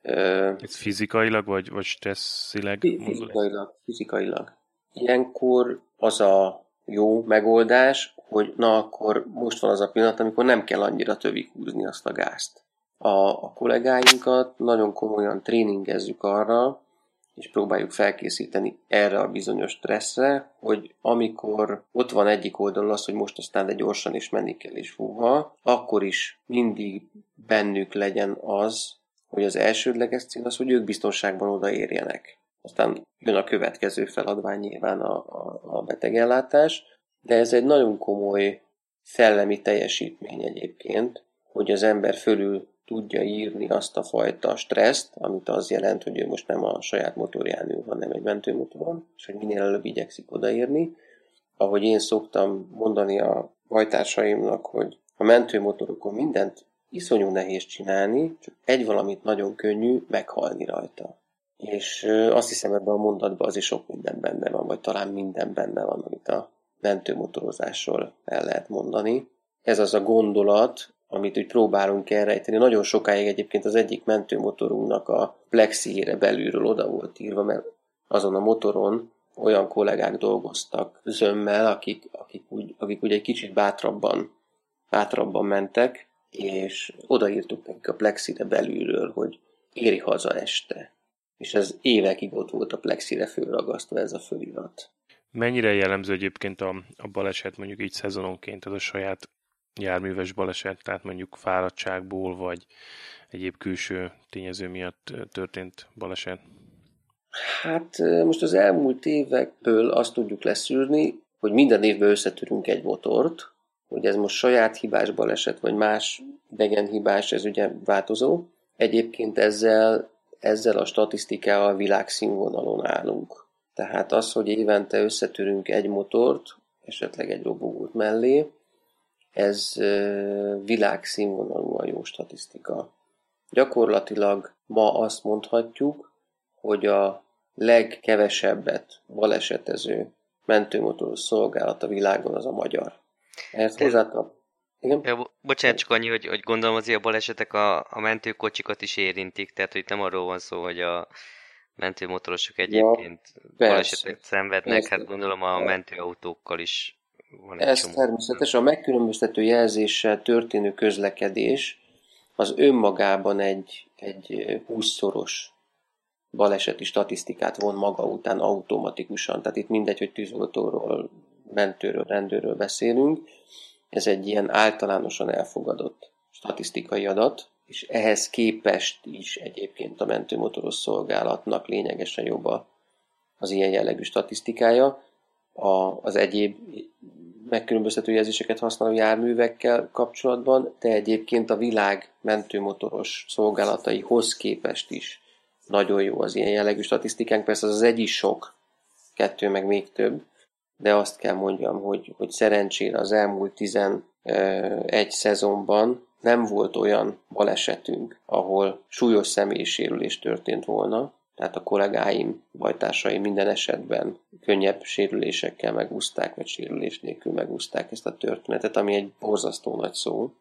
Ez fizikailag, vagy, vagy stresszileg? Fizikailag, fizikailag. Ilyenkor az a jó megoldás, hogy na akkor most van az a pillanat, amikor nem kell annyira tövig húzni azt a gázt. A, a kollégáinkat nagyon komolyan tréningezzük arra, és próbáljuk felkészíteni erre a bizonyos stresszre, hogy amikor ott van egyik oldalon az, hogy most aztán de gyorsan is menni kell és fúha, akkor is mindig bennük legyen az, hogy az elsődleges cél az, hogy ők biztonságban odaérjenek. Aztán jön a következő feladvány nyilván a, a, a betegellátás, de ez egy nagyon komoly szellemi teljesítmény egyébként, hogy az ember fölül tudja írni azt a fajta stresszt, amit az jelent, hogy ő most nem a saját motorján ül, hanem egy mentőmotoron, és hogy minél előbb igyekszik odaérni. Ahogy én szoktam mondani a bajtársaimnak, hogy a mentőmotorokon mindent iszonyú nehéz csinálni, csak egy valamit nagyon könnyű meghalni rajta. És azt hiszem ebben a mondatban azért sok minden benne van, vagy talán minden benne van, amit a mentőmotorozásról el lehet mondani. Ez az a gondolat, amit úgy próbálunk elrejteni. Nagyon sokáig egyébként az egyik mentőmotorunknak a plexijére belülről oda volt írva, mert azon a motoron olyan kollégák dolgoztak zömmel, akik, akik, úgy, akik úgy egy kicsit bátrabban, bátrabban mentek, és odaírtuk nekik a plexire belülről, hogy éri haza este. És ez évekig ott volt a plexire fölragasztva ez a fölirat. Mennyire jellemző egyébként a, a baleset mondjuk így szezononként, ez a saját járműves baleset, tehát mondjuk fáradtságból, vagy egyéb külső tényező miatt történt baleset? Hát most az elmúlt évekből azt tudjuk leszűrni, hogy minden évben összetörünk egy motort, hogy ez most saját hibás baleset, vagy más idegen hibás, ez ugye változó. Egyébként ezzel, ezzel a statisztikával világszínvonalon állunk. Tehát az, hogy évente összetörünk egy motort, esetleg egy robogót mellé, ez világszínvonalúan jó statisztika. Gyakorlatilag ma azt mondhatjuk, hogy a legkevesebbet balesetező mentőmotoros szolgálat a világon az a magyar. Ehhez hozzátartozik igen? Ja, bocsánat, csak annyi, hogy, hogy gondolom azért a balesetek a, a mentőkocsikat is érintik, tehát hogy nem arról van szó, hogy a mentőmotorosok egyébként ja, balesetet szenvednek, persze. hát gondolom a mentőautókkal is van egy Ez csomó. természetes. A megkülönböztető jelzéssel történő közlekedés az önmagában egy, egy 20-szoros baleseti statisztikát von maga után automatikusan. Tehát itt mindegy, hogy tűzoltóról, mentőről, rendőről beszélünk. Ez egy ilyen általánosan elfogadott statisztikai adat, és ehhez képest is egyébként a mentőmotoros szolgálatnak lényegesen jobb az ilyen jellegű statisztikája. A, az egyéb megkülönböztető jelzéseket használó járművekkel kapcsolatban, de egyébként a világ mentőmotoros szolgálataihoz képest is nagyon jó az ilyen jellegű statisztikánk. Persze az, az egy is sok, kettő meg még több, de azt kell mondjam, hogy, hogy szerencsére az elmúlt 11 szezonban nem volt olyan balesetünk, ahol súlyos személyi történt volna, tehát a kollégáim, bajtársaim minden esetben könnyebb sérülésekkel megúzták, vagy sérülés nélkül megúzták ezt a történetet, ami egy borzasztó nagy szó.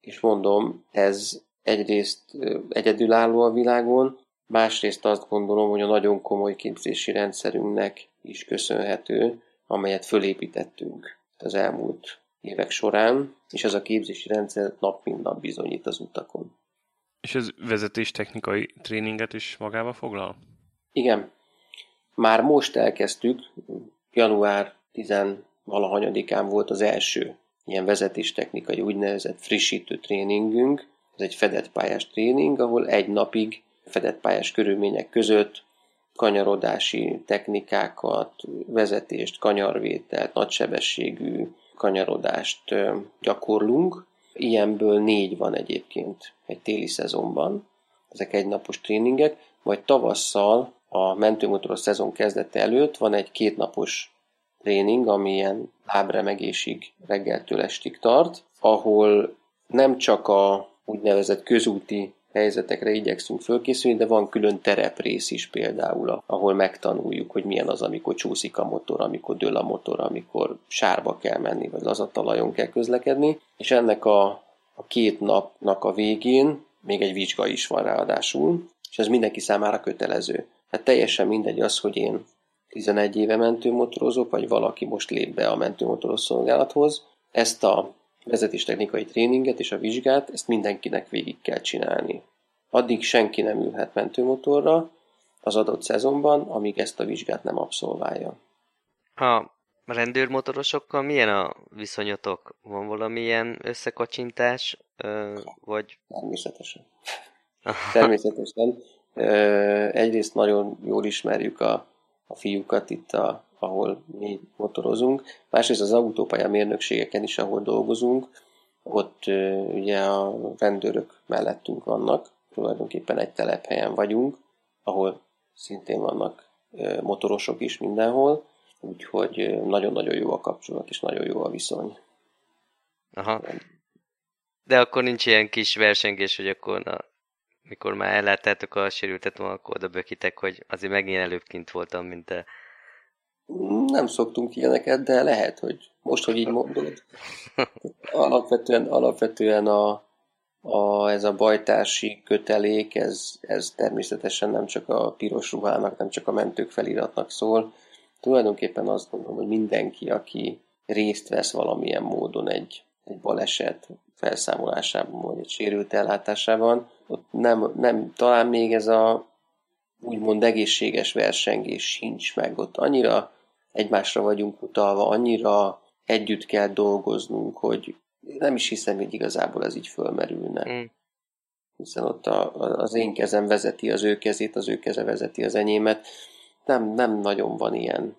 És mondom, ez egyrészt egyedülálló a világon, másrészt azt gondolom, hogy a nagyon komoly képzési rendszerünknek is köszönhető, amelyet fölépítettünk az elmúlt évek során, és ez a képzési rendszer nap mint nap bizonyít az utakon. És ez vezetéstechnikai tréninget is magába foglal? Igen. Már most elkezdtük, január 10 valahanyadikán volt az első ilyen vezetéstechnikai úgynevezett frissítő tréningünk. Ez egy fedett pályás tréning, ahol egy napig fedett pályás körülmények között kanyarodási technikákat, vezetést, kanyarvételt, nagysebességű kanyarodást gyakorlunk. Ilyenből négy van egyébként egy téli szezonban. Ezek egynapos tréningek, vagy tavasszal a mentőmotoros szezon kezdete előtt van egy kétnapos tréning, ami ilyen lábremegésig reggeltől estig tart, ahol nem csak a úgynevezett közúti helyzetekre igyekszünk fölkészülni, de van külön tereprész is például, ahol megtanuljuk, hogy milyen az, amikor csúszik a motor, amikor dől a motor, amikor sárba kell menni, vagy lazatalajon kell közlekedni, és ennek a, a két napnak a végén még egy vizsga is van ráadásul, és ez mindenki számára kötelező. Hát teljesen mindegy az, hogy én 11 éve mentőmotorozok, vagy valaki most lép be a mentőmotoros szolgálathoz. Ezt a vezetéstechnikai tréninget és a vizsgát, ezt mindenkinek végig kell csinálni. Addig senki nem ülhet mentőmotorra az adott szezonban, amíg ezt a vizsgát nem abszolválja. A rendőrmotorosokkal milyen a viszonyotok? Van valamilyen összekacsintás? Vagy... Természetesen. <laughs> Természetesen. Egyrészt nagyon jól ismerjük a, a fiúkat itt, a, ahol mi motorozunk. Másrészt az autópálya mérnökségeken is, ahol dolgozunk, ott ugye a rendőrök mellettünk vannak, tulajdonképpen egy telephelyen vagyunk, ahol szintén vannak motorosok is mindenhol, úgyhogy nagyon-nagyon jó a kapcsolat, és nagyon jó a viszony. Aha. De akkor nincs ilyen kis versengés, hogy akkor na, mikor már elláttátok a sérültet, akkor oda bökitek, hogy azért megint előbb kint voltam, mint te. Nem szoktunk ilyeneket, de lehet, hogy most, hogy így mondod. Alapvetően, alapvetően a, a, ez a bajtársi kötelék, ez, ez természetesen nem csak a piros ruhának, nem csak a mentők feliratnak szól. Tulajdonképpen azt gondolom, hogy mindenki, aki részt vesz valamilyen módon egy, egy baleset felszámolásában, vagy egy sérült ellátásában, ott nem, nem, talán még ez a úgymond egészséges versengés sincs meg. Ott annyira egymásra vagyunk utalva, annyira együtt kell dolgoznunk, hogy nem is hiszem, hogy igazából ez így fölmerülne. Mm. Hiszen ott a, az én kezem vezeti az ő kezét, az ő keze vezeti az enyémet. Nem, nem nagyon van ilyen.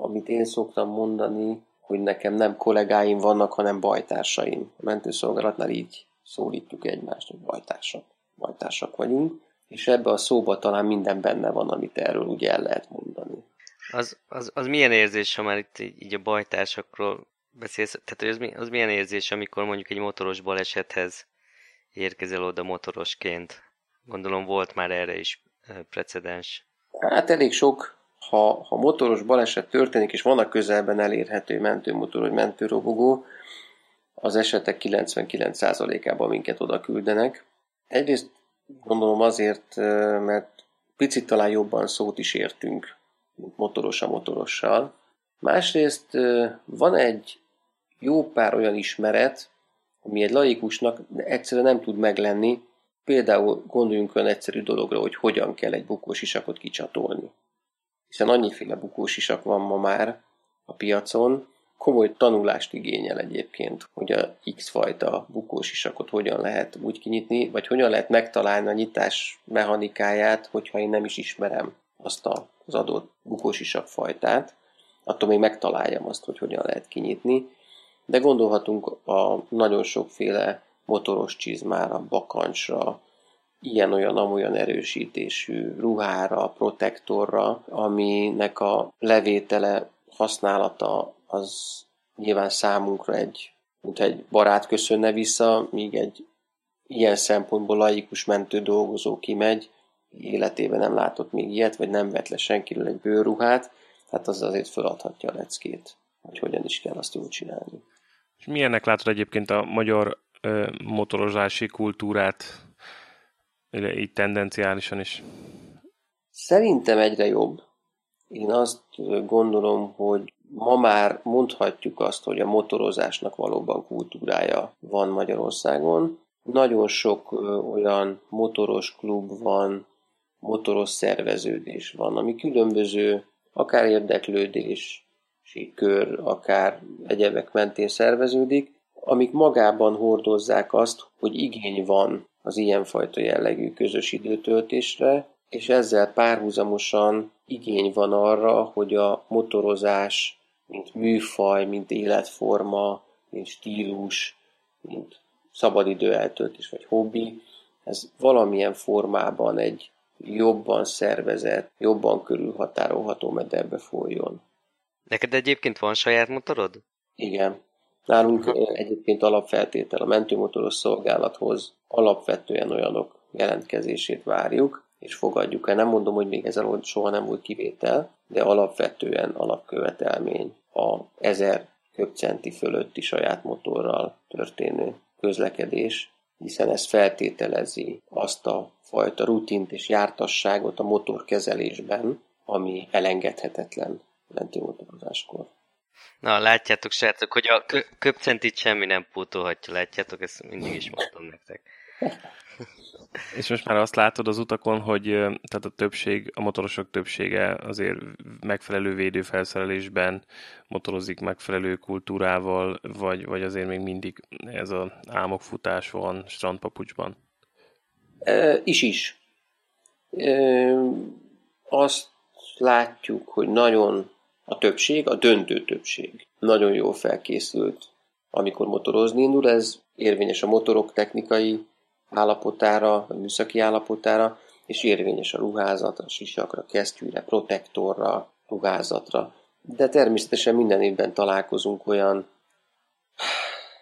Amit én szoktam mondani, hogy nekem nem kollégáim vannak, hanem bajtársaim. A mentőszolgálatnál így szólítjuk egymást, hogy bajtársak. Bajtársak vagyunk, és ebbe a szóba talán minden benne van, amit erről ugye el lehet mondani. Az, az, az milyen érzés, ha már itt így, így a bajtársakról beszélsz, tehát hogy az, mi, az milyen érzés, amikor mondjuk egy motoros balesethez érkezel oda motorosként? Gondolom volt már erre is precedens. Hát elég sok, ha, ha motoros baleset történik, és van a közelben elérhető mentőmotor vagy mentőrobogó, az esetek 99%-ában minket oda küldenek. Egyrészt gondolom azért, mert picit talán jobban szót is értünk, motoros a motorossal. Másrészt van egy jó pár olyan ismeret, ami egy laikusnak egyszerűen nem tud meglenni, például gondoljunk olyan egyszerű dologra, hogy hogyan kell egy bukós isakot kicsatolni. Hiszen annyiféle bukós isak van ma már a piacon, komoly tanulást igényel egyébként, hogy a X fajta bukós isakot hogyan lehet úgy kinyitni, vagy hogyan lehet megtalálni a nyitás mechanikáját, hogyha én nem is ismerem azt az adott bukós isak fajtát, attól még megtaláljam azt, hogy hogyan lehet kinyitni, de gondolhatunk a nagyon sokféle motoros csizmára, bakancsra, ilyen-olyan-amolyan erősítésű ruhára, protektorra, aminek a levétele, használata az nyilván számunkra egy, mint egy barát köszönne vissza, míg egy ilyen szempontból laikus mentő dolgozó kimegy, életében nem látott még ilyet, vagy nem vett le senkiről egy bőrruhát, hát az azért feladhatja a leckét, hogy hogyan is kell azt jól csinálni. És milyennek látod egyébként a magyar ö, motorozási kultúrát, így tendenciálisan is? Szerintem egyre jobb. Én azt gondolom, hogy ma már mondhatjuk azt, hogy a motorozásnak valóban kultúrája van Magyarországon. Nagyon sok olyan motoros klub van, motoros szerveződés van, ami különböző, akár érdeklődés, kör, akár egyebek mentén szerveződik, amik magában hordozzák azt, hogy igény van az ilyenfajta jellegű közös időtöltésre, és ezzel párhuzamosan igény van arra, hogy a motorozás, mint műfaj, mint életforma, mint stílus, mint szabadidő eltöltés vagy hobbi, ez valamilyen formában egy jobban szervezett, jobban körülhatárolható mederbe folyjon. Neked egyébként van saját motorod? Igen. Nálunk egyébként alapfeltétel a mentőmotoros szolgálathoz alapvetően olyanok jelentkezését várjuk, és fogadjuk el. Nem mondom, hogy még ezzel soha nem volt kivétel, de alapvetően alapkövetelmény a 1000 köbcenti fölötti saját motorral történő közlekedés, hiszen ez feltételezi azt a fajta rutint és jártasságot a motorkezelésben, ami elengedhetetlen mentőmotorozáskor. Na, látjátok, srácok, hogy a köpcentit semmi nem pótolhatja, látjátok, ezt mindig is mondtam nektek. És most már azt látod az utakon, hogy tehát a többség, a motorosok többsége azért megfelelő védőfelszerelésben motorozik megfelelő kultúrával, vagy, vagy azért még mindig ez az álmokfutás van strandpapucsban? E, is is. Azt látjuk, hogy nagyon a többség, a döntő többség nagyon jól felkészült, amikor motorozni indul. Ez érvényes a motorok technikai állapotára, vagy műszaki állapotára, és érvényes a ruházatra, a sisakra, kesztyűre, protektorra, ruházatra. De természetesen minden évben találkozunk olyan,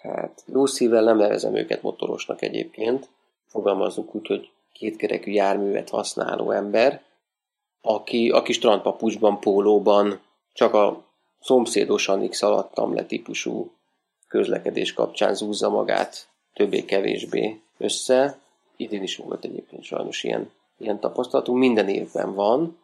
hát jó szívvel nem nevezem őket motorosnak egyébként, fogalmazunk úgy, hogy kétkerekű járművet használó ember, aki, aki strandpapucsban, pólóban, csak a szomszédosan X alattam le típusú közlekedés kapcsán zúzza magát többé-kevésbé össze. Idén is volt egyébként sajnos ilyen, ilyen tapasztalatunk. Minden évben van,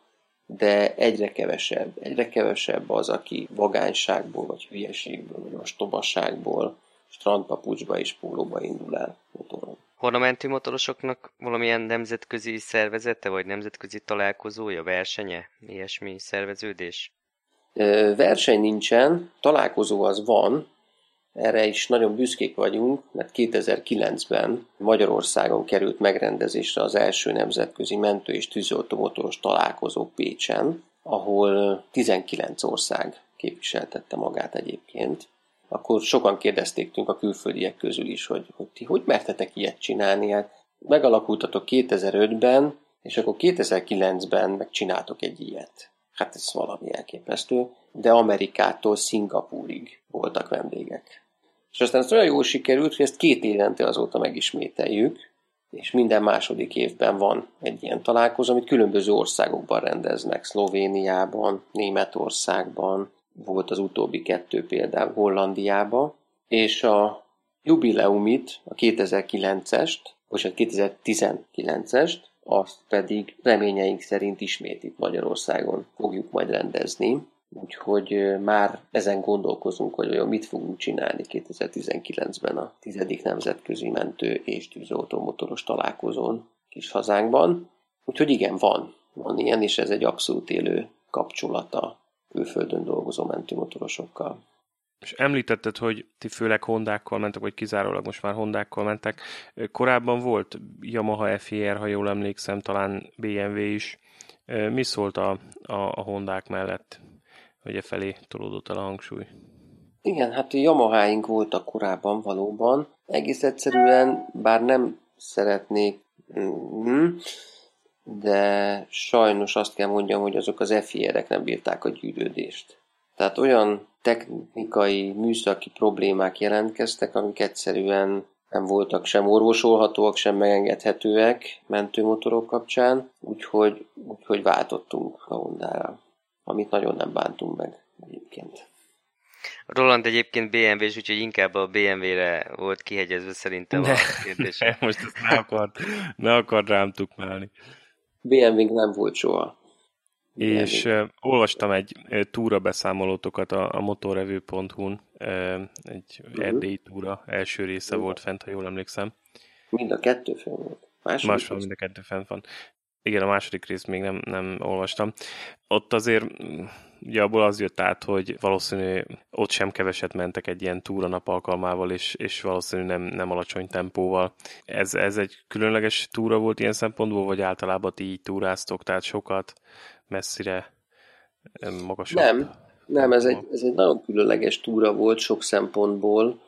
de egyre kevesebb. Egyre kevesebb az, aki vagányságból, vagy hülyeségből, vagy ostobaságból strandpapucsba és pólóba indul el motoron. Ornamentű motorosoknak valamilyen nemzetközi szervezete, vagy nemzetközi találkozója, versenye, ilyesmi szerveződés? Verseny nincsen, találkozó az van, erre is nagyon büszkék vagyunk, mert 2009-ben Magyarországon került megrendezésre az első nemzetközi mentő- és tűzoltómotoros találkozó Pécsen, ahol 19 ország képviseltette magát egyébként. Akkor sokan kérdezték tünk a külföldiek közül is, hogy, hogy ti hogy mertetek ilyet csinálni? Hát megalakultatok 2005-ben, és akkor 2009-ben megcsináltok egy ilyet. Hát ez valami elképesztő. De Amerikától Szingapúrig voltak vendégek. És aztán ez olyan jól sikerült, hogy ezt két évente azóta megismételjük, és minden második évben van egy ilyen találkozó, amit különböző országokban rendeznek, Szlovéniában, Németországban, volt az utóbbi kettő például Hollandiában, és a jubileumit, a 2009-est, vagy a 2019-est, azt pedig reményeink szerint ismét itt Magyarországon fogjuk majd rendezni. Úgyhogy már ezen gondolkozunk, hogy olyan mit fogunk csinálni 2019-ben a tizedik nemzetközi mentő és tűzautomotoros találkozón kis hazánkban. Úgyhogy igen, van. Van ilyen, és ez egy abszolút élő kapcsolata külföldön dolgozó mentőmotorosokkal. És említetted, hogy ti főleg Hondákkal mentek, vagy kizárólag most már Hondákkal mentek. Korábban volt Yamaha FIR, ha jól emlékszem, talán BMW is. Mi szólt a, a, a Hondák mellett? Hogy e felé tolódott el a hangsúly? Igen, hát Yamaháink voltak korábban valóban. Egész egyszerűen, bár nem szeretnék, mm, de sajnos azt kell mondjam, hogy azok az FIR-ek nem bírták a gyűrődést. Tehát olyan technikai, műszaki problémák jelentkeztek, amik egyszerűen nem voltak sem orvosolhatóak, sem megengedhetőek mentőmotorok kapcsán, úgyhogy, úgyhogy váltottunk a Hondára, amit nagyon nem bántunk meg egyébként. Roland egyébként BMW-s, úgyhogy inkább a BMW-re volt kihegyezve szerintem ne. a kérdés. <laughs> Most ezt ne akart, ne akart rám tukmálni. BMW nem volt soha. És uh, olvastam egy uh, túra beszámolótokat a, a motorrevő.hu-n, uh, egy uh-huh. erdélyi túra első része uh-huh. volt fent, ha jól emlékszem. Mind a kettő fenn volt. Második Más mind a kettő fent van. Igen, a második részt még nem, nem olvastam. Ott azért ugye abból az jött át, hogy valószínű ott sem keveset mentek egy ilyen túranap alkalmával, és, és valószínű nem, nem alacsony tempóval. Ez, ez egy különleges túra volt ilyen szempontból, vagy általában ti így túráztok, tehát sokat, messzire, magasabb? Nem, nem, ez egy, ez egy nagyon különleges túra volt sok szempontból,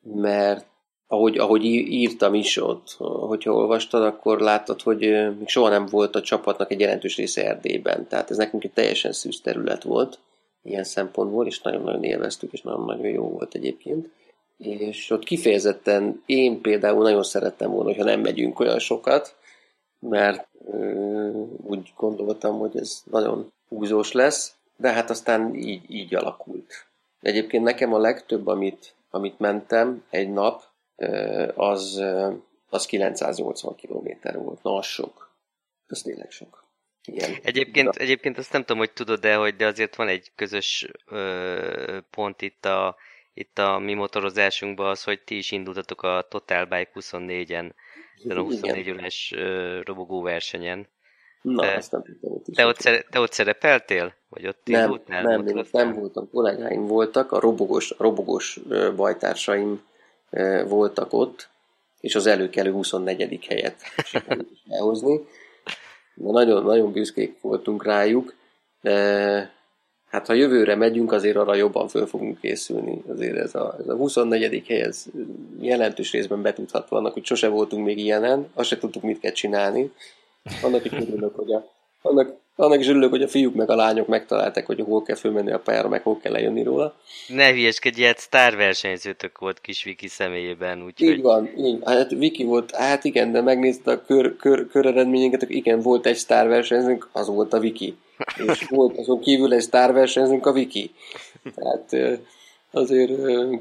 mert ahogy, ahogy írtam is ott, hogyha olvastad, akkor láttad, hogy még soha nem volt a csapatnak egy jelentős része Erdélyben. Tehát ez nekünk egy teljesen szűz terület volt ilyen szempontból, és nagyon-nagyon élveztük, és nagyon-nagyon jó volt egyébként. És ott kifejezetten én például nagyon szerettem volna, hogyha nem megyünk olyan sokat, mert úgy gondoltam, hogy ez nagyon húzós lesz, de hát aztán így, így alakult. Egyébként nekem a legtöbb, amit, amit mentem egy nap, az, az 980 km volt. Na, az sok. Ez tényleg sok. Igen. Egyébként, egyébként azt nem tudom, hogy tudod de hogy de azért van egy közös ö, pont itt a, itt a mi motorozásunkban az, hogy ti is indultatok a Total Bike 24-en, a 24 órás robogó versenyen. Na, te, ezt nem tudom. Te ott, szere, te ott szerepeltél? Vagy ott nem, indultál? Nem, én nem voltam. Kollégáim voltak, a robogós, a robogós bajtársaim voltak ott, és az előkelő 24. helyet sikerült elhozni. De nagyon, nagyon büszkék voltunk rájuk. Hát ha jövőre megyünk, azért arra jobban föl fogunk készülni. Azért ez a, ez a 24. hely, ez jelentős részben betudható annak, hogy sose voltunk még ilyenen, azt se tudtuk, mit kell csinálni. Annak is örülök, hogy a, annak, annak is örülök, hogy a fiúk meg a lányok megtalálták, hogy hol kell fölmenni a pályára, meg hol kell lejönni róla. Ne hülyeskedj, ilyet sztárversenyzőtök volt kis Viki személyében, úgyhogy... Így van, így. Hát Viki volt, hát igen, de megnézte a kör, kör, kör eredményeket, igen, volt egy sztárversenyzőnk, az volt a Viki. És <laughs> volt azon kívül egy sztárversenyzőnk, a Viki. Tehát azért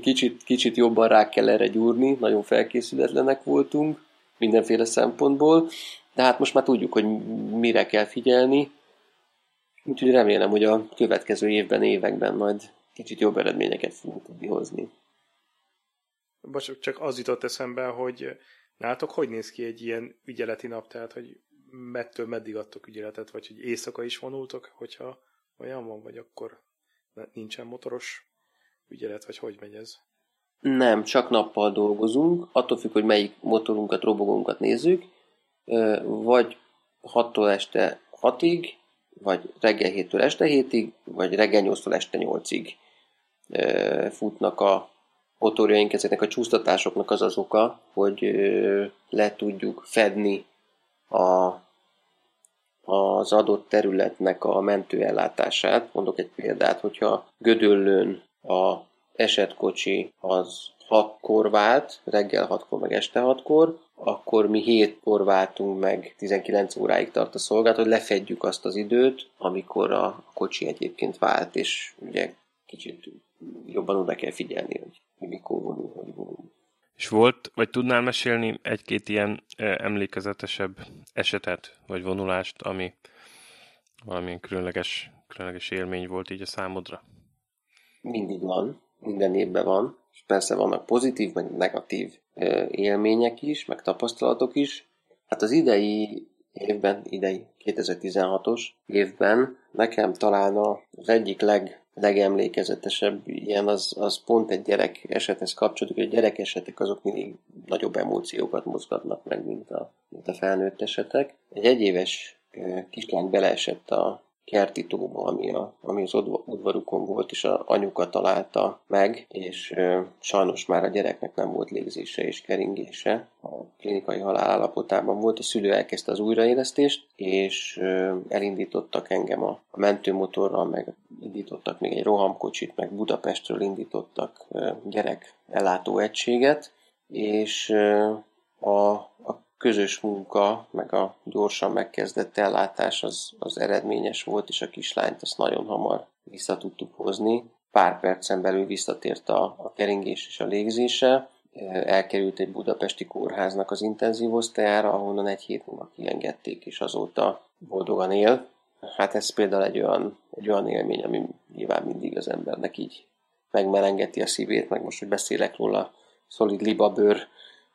kicsit, kicsit jobban rá kell erre gyúrni, nagyon felkészületlenek voltunk mindenféle szempontból, de hát most már tudjuk, hogy mire kell figyelni, úgyhogy remélem, hogy a következő évben, években majd kicsit jobb eredményeket fogunk tudni hozni. Bocs, csak az jutott eszembe, hogy nálatok hogy néz ki egy ilyen ügyeleti nap, tehát hogy mettől meddig adtok ügyeletet, vagy hogy éjszaka is vonultok, hogyha olyan van, vagy akkor nincsen motoros ügyelet, vagy hogy megy ez? Nem, csak nappal dolgozunk, attól függ, hogy melyik motorunkat, robogónkat nézzük, vagy 6-tól este 6-ig, vagy reggel 7-től este 7-ig, vagy reggel 8-tól este 8-ig futnak a motorjaink, ezeknek a csúsztatásoknak az az oka, hogy le tudjuk fedni a, az adott területnek a mentőellátását. Mondok egy példát, hogyha Gödöllőn a esetkocsi az 6-kor vált, reggel 6-kor, meg este 6-kor, akkor mi hétkor váltunk meg, 19 óráig tart a szolgálat, hogy lefedjük azt az időt, amikor a kocsi egyébként vált, és ugye kicsit jobban oda kell figyelni, hogy mikor vonul, hogy vonul. És volt, vagy tudnál mesélni egy-két ilyen emlékezetesebb esetet, vagy vonulást, ami valamilyen különleges, különleges élmény volt így a számodra? Mindig van, minden évben van, és persze vannak pozitív, meg negatív élmények is, meg tapasztalatok is. Hát az idei évben, idei 2016-os évben nekem talán az egyik leg, legemlékezetesebb ilyen az, az pont egy gyerek esethez kapcsolódik, hogy a gyerek esetek azok mindig nagyobb emóciókat mozgatnak meg, mint a, mint a felnőtt esetek. Egy egyéves kislány beleesett a kerti tóba, ami, a, ami az udvarukon volt, és a anyuka találta meg, és ö, sajnos már a gyereknek nem volt légzése és keringése. A klinikai halál állapotában volt, a szülő elkezdte az újraélesztést, és ö, elindítottak engem a, a mentőmotorral, meg indítottak még egy rohamkocsit, meg Budapestről indítottak ö, gyerek ellátó egységet, és ö, a, a közös munka, meg a gyorsan megkezdett ellátás az, az eredményes volt, és a kislányt azt nagyon hamar vissza tudtuk hozni. Pár percen belül visszatért a, a keringés és a légzése, elkerült egy budapesti kórháznak az intenzív osztályára, ahonnan egy hét múlva kiengedték, és azóta boldogan él. Hát ez például egy olyan, egy olyan élmény, ami nyilván mindig az embernek így megmelengeti a szívét, meg most, hogy beszélek róla, szolid libabőr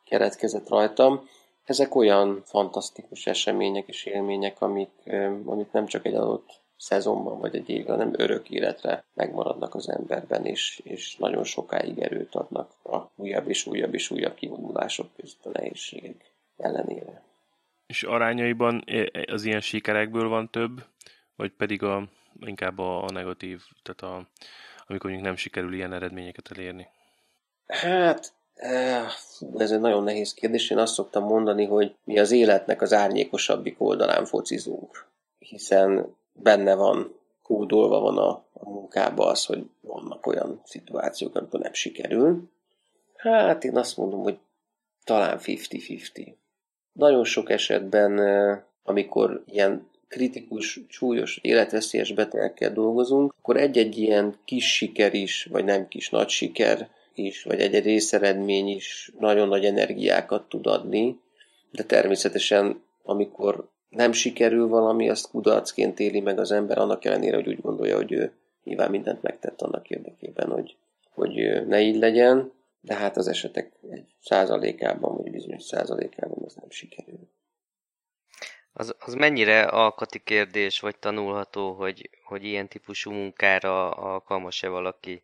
keretkezett rajtam ezek olyan fantasztikus események és élmények, amik, amik nem csak egy adott szezonban vagy egy évben, hanem örök életre megmaradnak az emberben, és, és nagyon sokáig erőt adnak a újabb és újabb és újabb kivonulások között a nehézségek ellenére. És arányaiban az ilyen sikerekből van több, vagy pedig a, inkább a, a negatív, tehát a, amikor mondjuk nem sikerül ilyen eredményeket elérni? Hát ez egy nagyon nehéz kérdés. Én azt szoktam mondani, hogy mi az életnek az árnyékosabbik oldalán focizunk, hiszen benne van, kódolva van a, a munkába az, hogy vannak olyan szituációk, amikor nem sikerül. Hát én azt mondom, hogy talán 50-50. Nagyon sok esetben, amikor ilyen kritikus, súlyos, életveszélyes betegekkel dolgozunk, akkor egy-egy ilyen kis siker is, vagy nem kis nagy siker is, vagy egy-egy részeredmény is nagyon nagy energiákat tud adni, de természetesen amikor nem sikerül valami, azt kudarcként éli meg az ember, annak ellenére, hogy úgy gondolja, hogy ő nyilván mindent megtett annak érdekében, hogy, hogy ne így legyen, de hát az esetek egy százalékában, vagy bizonyos százalékában ez nem sikerül. Az, az mennyire alkati kérdés, vagy tanulható, hogy, hogy ilyen típusú munkára alkalmas-e valaki?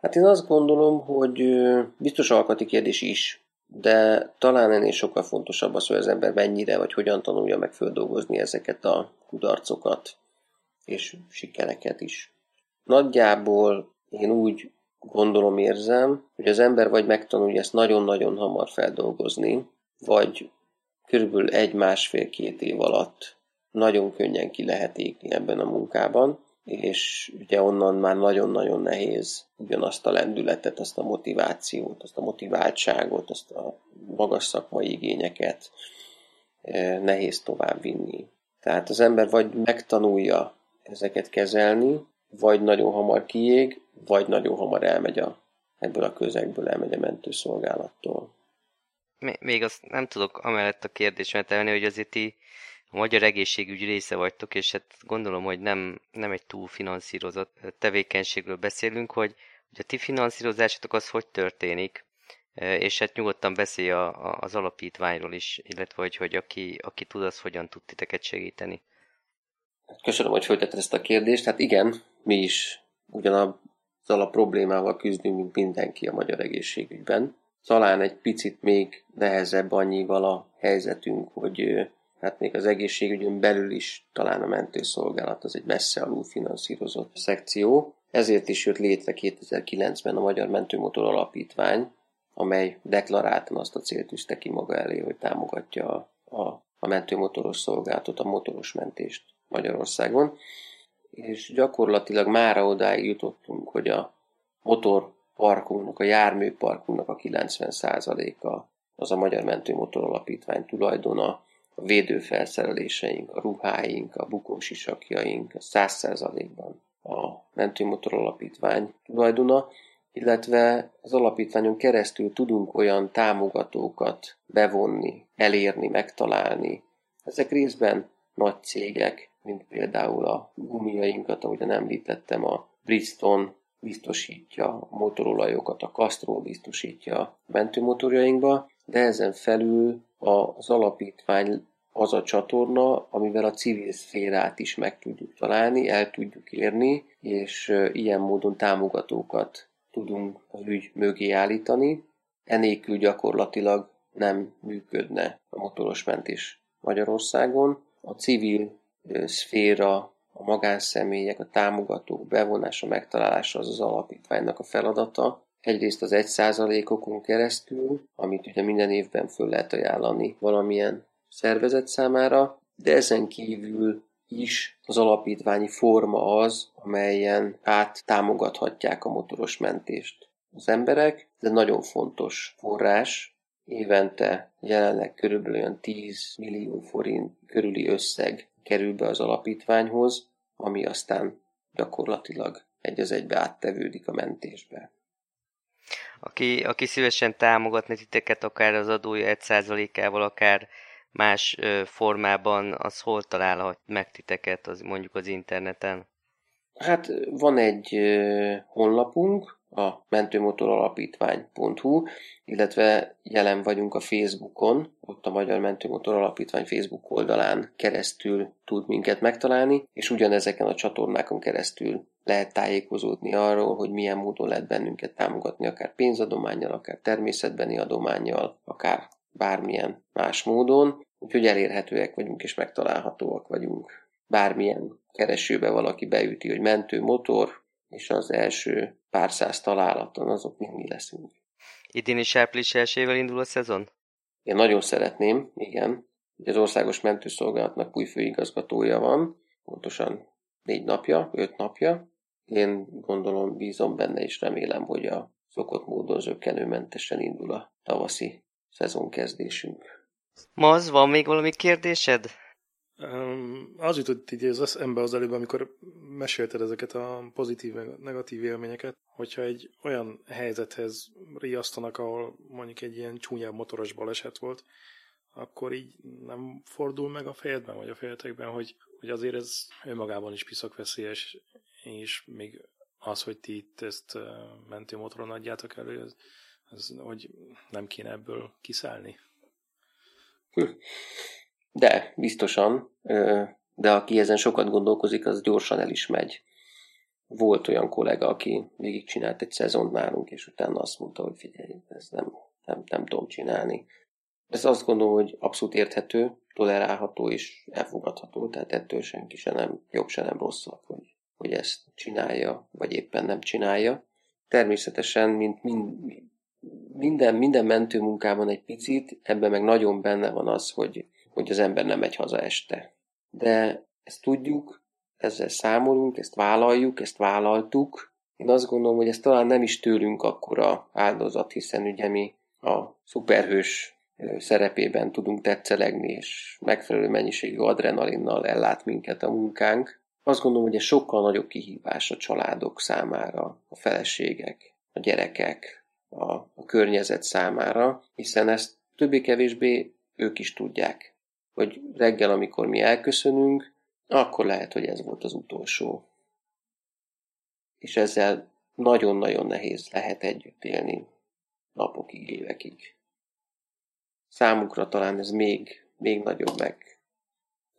Hát én azt gondolom, hogy biztos alkati kérdés is, de talán ennél sokkal fontosabb az, hogy az ember mennyire vagy hogyan tanulja meg földolgozni ezeket a kudarcokat és sikereket is. Nagyjából én úgy gondolom, érzem, hogy az ember vagy megtanulja ezt nagyon-nagyon hamar feldolgozni, vagy körülbelül egy-másfél-két év alatt nagyon könnyen ki lehet égni ebben a munkában, és ugye onnan már nagyon-nagyon nehéz ugyanazt a lendületet, azt a motivációt, azt a motiváltságot, azt a magas szakmai igényeket eh, nehéz tovább vinni. Tehát az ember vagy megtanulja ezeket kezelni, vagy nagyon hamar kiég, vagy nagyon hamar elmegy a, ebből a közegből, elmegy a mentőszolgálattól. Még azt nem tudok amellett a kérdésemet elvenni, hogy azért ti a magyar egészségügy része vagytok, és hát gondolom, hogy nem, nem egy túl finanszírozott tevékenységről beszélünk, hogy, hogy a ti finanszírozásatok az hogy történik, és hát nyugodtan beszélj a, a, az alapítványról is, illetve hogy, hogy aki, aki tud, az hogyan tud titeket segíteni. Köszönöm, hogy föltetted ezt a kérdést. Hát igen, mi is ugyanazzal a problémával küzdünk, mint mindenki a magyar egészségügyben. Talán egy picit még nehezebb annyival a helyzetünk, hogy hát még az egészségügyön belül is talán a mentőszolgálat az egy messze alul finanszírozott szekció. Ezért is jött létre 2009-ben a Magyar Mentőmotor Alapítvány, amely deklaráltan azt a célt tűzte ki maga elé, hogy támogatja a, a, a mentőmotoros szolgálatot, a motoros mentést Magyarországon. És gyakorlatilag mára odáig jutottunk, hogy a motorparkunknak, a járműparkunknak a 90%-a az a Magyar Mentőmotor Alapítvány tulajdona, a védőfelszereléseink, a ruháink, a bukósisakjaink, a száz százalékban a Mentőmotor Alapítvány tulajdona, illetve az alapítványon keresztül tudunk olyan támogatókat bevonni, elérni, megtalálni. Ezek részben nagy cégek, mint például a gumiainkat, ahogyan említettem, a Bridgestone biztosítja a motorolajokat, a Castrol biztosítja a mentőmotorjainkba, de ezen felül az alapítvány az a csatorna, amivel a civil szférát is meg tudjuk találni, el tudjuk érni, és ilyen módon támogatókat tudunk az ügy mögé állítani. Enélkül gyakorlatilag nem működne a motoros mentés Magyarországon. A civil szféra, a magánszemélyek, a támogatók bevonása, megtalálása az az alapítványnak a feladata. Egyrészt az egy százalékokon keresztül, amit ugye minden évben föl lehet ajánlani valamilyen szervezet számára, de ezen kívül is az alapítványi forma az, amelyen át támogathatják a motoros mentést az emberek. Ez egy nagyon fontos forrás, évente jelenleg körülbelül olyan 10 millió forint körüli összeg kerül be az alapítványhoz, ami aztán gyakorlatilag egy az egybe áttevődik a mentésbe. Aki, aki szívesen támogatni titeket, akár az adója 1%-ával, akár más formában, az hol találhat meg titeket, az, mondjuk az interneten? Hát van egy honlapunk, a mentőmotoralapítvány.hu, illetve jelen vagyunk a Facebookon, ott a Magyar Mentőmotor Alapítvány Facebook oldalán keresztül tud minket megtalálni, és ugyanezeken a csatornákon keresztül lehet tájékozódni arról, hogy milyen módon lehet bennünket támogatni, akár pénzadományjal, akár természetbeni adományjal, akár bármilyen más módon, úgyhogy elérhetőek vagyunk és megtalálhatóak vagyunk. Bármilyen keresőbe valaki beüti, hogy mentő motor, és az első pár száz találaton azok mind mi leszünk. Idén is április elsővel indul a szezon? Én nagyon szeretném, igen. Az Országos Mentőszolgálatnak új főigazgatója van, pontosan négy napja, öt napja. Én gondolom, bízom benne, és remélem, hogy a szokott módon zöggenőmentesen indul a tavaszi szezonkezdésünk. Maz, van még valami kérdésed? Um, az jutott így az eszembe az előbb, amikor mesélted ezeket a pozitív, negatív élményeket, hogyha egy olyan helyzethez riasztanak, ahol mondjuk egy ilyen csúnyább motoros baleset volt, akkor így nem fordul meg a fejedben, vagy a fejetekben, hogy, hogy azért ez önmagában is piszakveszélyes, és még az, hogy ti itt ezt mentőmotoron adjátok elő, ez, ez, hogy nem kéne ebből kiszállni? De, biztosan, de aki ezen sokat gondolkozik, az gyorsan el is megy. Volt olyan kollega, aki végigcsinált egy szezont nálunk, és utána azt mondta, hogy figyelj, ez nem, nem, nem tudom csinálni. Ez azt gondolom, hogy abszolút érthető, tolerálható és elfogadható, tehát ettől senki se nem jobb, se nem rosszabb, hogy, hogy ezt csinálja, vagy éppen nem csinálja. Természetesen, mint mind, minden, minden mentőmunkában egy picit, ebben meg nagyon benne van az, hogy, hogy az ember nem megy haza este. De ezt tudjuk, ezzel számolunk, ezt vállaljuk, ezt vállaltuk. Én azt gondolom, hogy ez talán nem is tőlünk akkora áldozat, hiszen ugye mi a szuperhős szerepében tudunk tetszelegni, és megfelelő mennyiségű adrenalinnal ellát minket a munkánk. Azt gondolom, hogy ez sokkal nagyobb kihívás a családok számára, a feleségek, a gyerekek, a, a környezet számára, hiszen ezt többé-kevésbé ők is tudják, hogy reggel, amikor mi elköszönünk, akkor lehet, hogy ez volt az utolsó. És ezzel nagyon-nagyon nehéz lehet együtt élni napokig, évekig. Számukra talán ez még, még nagyobb meg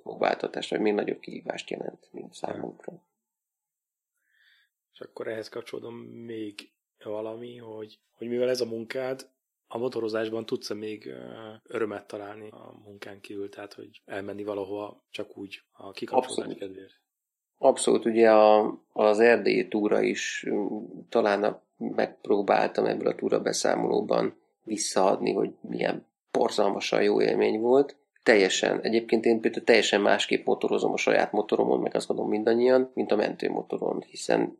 próbáltatás, vagy még nagyobb kihívást jelent, mint számunkra. És akkor ehhez kapcsolódom még valami, hogy, hogy mivel ez a munkád, a motorozásban tudsz-e még örömet találni a munkán kívül, tehát hogy elmenni valahova csak úgy a kikapcsolódás kedvéért? Abszolút, ugye a, az erdélyi túra is talán a, megpróbáltam ebből a túra beszámolóban visszaadni, hogy milyen borzalmasan jó élmény volt. Teljesen, egyébként én például teljesen másképp motorozom a saját motoromon, meg azt gondolom mindannyian, mint a mentőmotoron, hiszen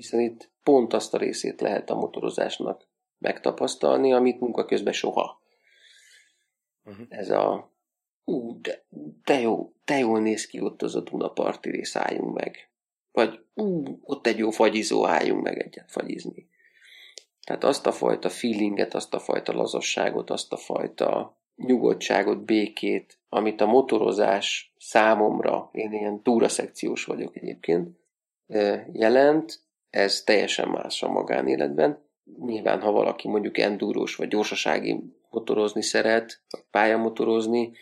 hiszen itt pont azt a részét lehet a motorozásnak megtapasztalni, amit munka közben soha. Uh-huh. Ez a ú, de, de, jó, de jól néz ki ott az a Dunaparti rész, álljunk meg. Vagy ú, ott egy jó fagyizó, álljunk meg egyet fagyizni. Tehát azt a fajta feelinget, azt a fajta lazasságot, azt a fajta nyugodtságot, békét, amit a motorozás számomra, én ilyen túraszekciós vagyok egyébként, jelent, ez teljesen más a magánéletben. Nyilván, ha valaki mondjuk endúrós vagy gyorsasági motorozni szeret, vagy pályamotorozni,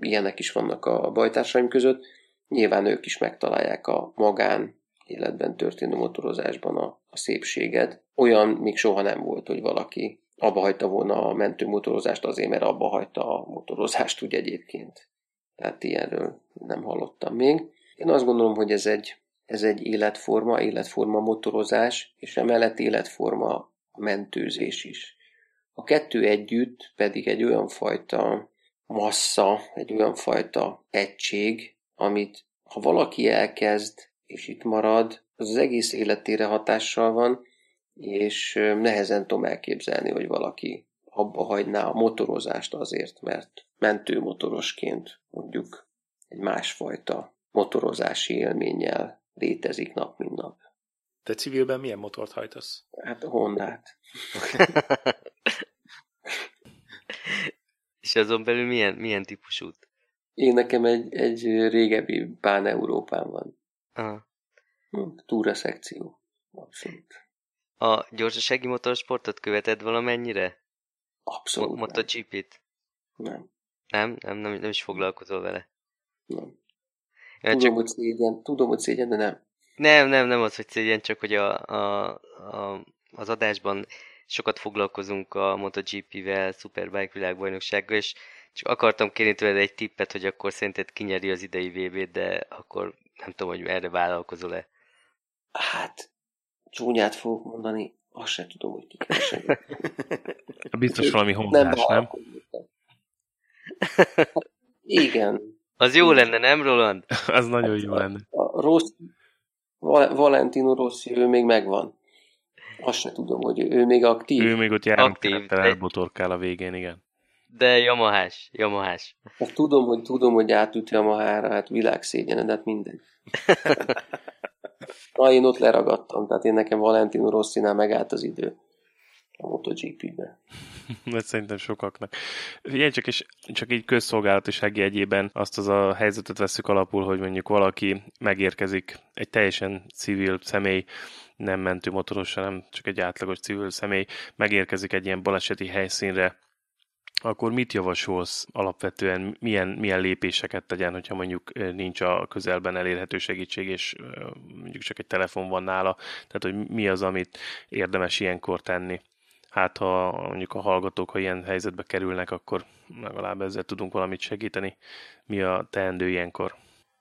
ilyenek is vannak a bajtársaim között, nyilván ők is megtalálják a magán életben történő motorozásban a, a szépséget. Olyan még soha nem volt, hogy valaki abba hagyta volna a mentőmotorozást azért, mert abba hagyta a motorozást úgy egyébként. Tehát ilyenről nem hallottam még. Én azt gondolom, hogy ez egy, ez egy életforma, életforma motorozás, és emellett életforma mentőzés is. A kettő együtt pedig egy olyan fajta massza, egy olyan fajta egység, amit ha valaki elkezd, és itt marad, az az egész életére hatással van, és nehezen tudom elképzelni, hogy valaki abba hagyná a motorozást azért, mert mentőmotorosként mondjuk egy másfajta motorozási élménnyel létezik nap, mint nap. Te civilben milyen motort hajtasz? Hát a Hondát. <laughs> És azon belül milyen, milyen típusút? Én nekem egy, egy régebbi bán Európán van. Aha. Hm, túra szekció. Abszolút. A gyorsasági motorsportot követed valamennyire? Abszolút Mo- MotoGP-t? Nem. Nem? Nem, nem, nem is foglalkozol vele. Nem. Ja, Tudom, csak... hogy szégyen, tudom, hogy szégyen, de nem. Nem, nem, nem az, hogy szégyen, csak hogy a, a, a, az adásban sokat foglalkozunk a MotoGP-vel, Superbike világbajnoksággal, és csak akartam kérni tőled egy tippet, hogy akkor szerinted kinyeri az idei VB-t, de akkor nem tudom, hogy erre vállalkozol-e. Hát, csúnyát fogok mondani, azt sem tudom, hogy ki keresek. <laughs> Biztos valami hondás, nem? Igen. Az jó lenne, nem Roland? <laughs> Az nagyon jó lenne. A rossz, Valentino Rossi, ő még megvan. Azt sem tudom, hogy ő még aktív. Ő még ott járműterettel elbotorkál a végén, igen. De Yamahás, Yamahás. Hát tudom, hogy tudom, hogy átüt Yamahára, hát világszégyen, de hát mindegy. <laughs> Na, én ott leragadtam, tehát én nekem Valentino Rossinál megállt az idő a MotoGP-be. Mert <laughs> szerintem sokaknak. Figyelj csak, és csak így közszolgálatisági egyében azt az a helyzetet veszük alapul, hogy mondjuk valaki megérkezik, egy teljesen civil személy, nem mentő motoros, hanem csak egy átlagos civil személy, megérkezik egy ilyen baleseti helyszínre, akkor mit javasolsz alapvetően, milyen, milyen lépéseket tegyen, hogyha mondjuk nincs a közelben elérhető segítség, és mondjuk csak egy telefon van nála, tehát hogy mi az, amit érdemes ilyenkor tenni? Hát ha mondjuk a hallgatók, ha ilyen helyzetbe kerülnek, akkor legalább ezzel tudunk valamit segíteni. Mi a teendő ilyenkor?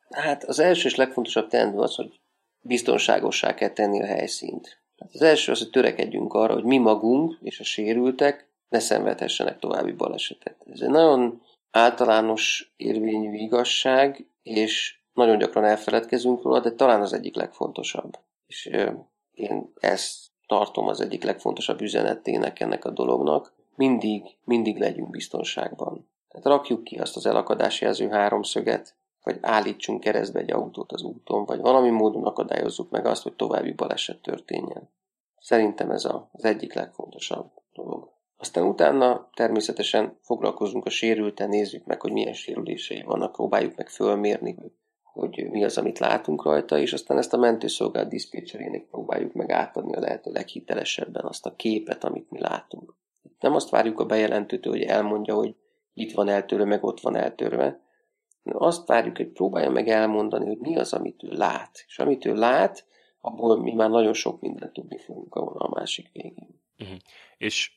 Hát az első és legfontosabb teendő az, hogy biztonságossá kell tenni a helyszínt. Hát az első az, hogy törekedjünk arra, hogy mi magunk és a sérültek ne szenvedhessenek további balesetet. Ez egy nagyon általános érvényű igazság, és nagyon gyakran elfeledkezünk róla, de talán az egyik legfontosabb. És én ezt tartom az egyik legfontosabb üzenetének ennek a dolognak. Mindig, mindig legyünk biztonságban. Tehát rakjuk ki azt az elakadásjelző háromszöget, vagy állítsunk keresztbe egy autót az úton, vagy valami módon akadályozzuk meg azt, hogy további baleset történjen. Szerintem ez az egyik legfontosabb dolog. Aztán utána természetesen foglalkozunk a sérülten, nézzük meg, hogy milyen sérülései vannak, próbáljuk meg fölmérni, hogy mi az, amit látunk rajta, és aztán ezt a mentőszolgálat diszpécserének próbáljuk meg átadni a lehető leghitelesebben azt a képet, amit mi látunk. Nem azt várjuk a bejelentőtől, hogy elmondja, hogy itt van eltörve, meg ott van eltörve, azt várjuk, hogy próbálja meg elmondani, hogy mi az, amit ő lát. És amit ő lát, abból mi már nagyon sok mindent tudni fogunk a másik végén. Uh-huh. És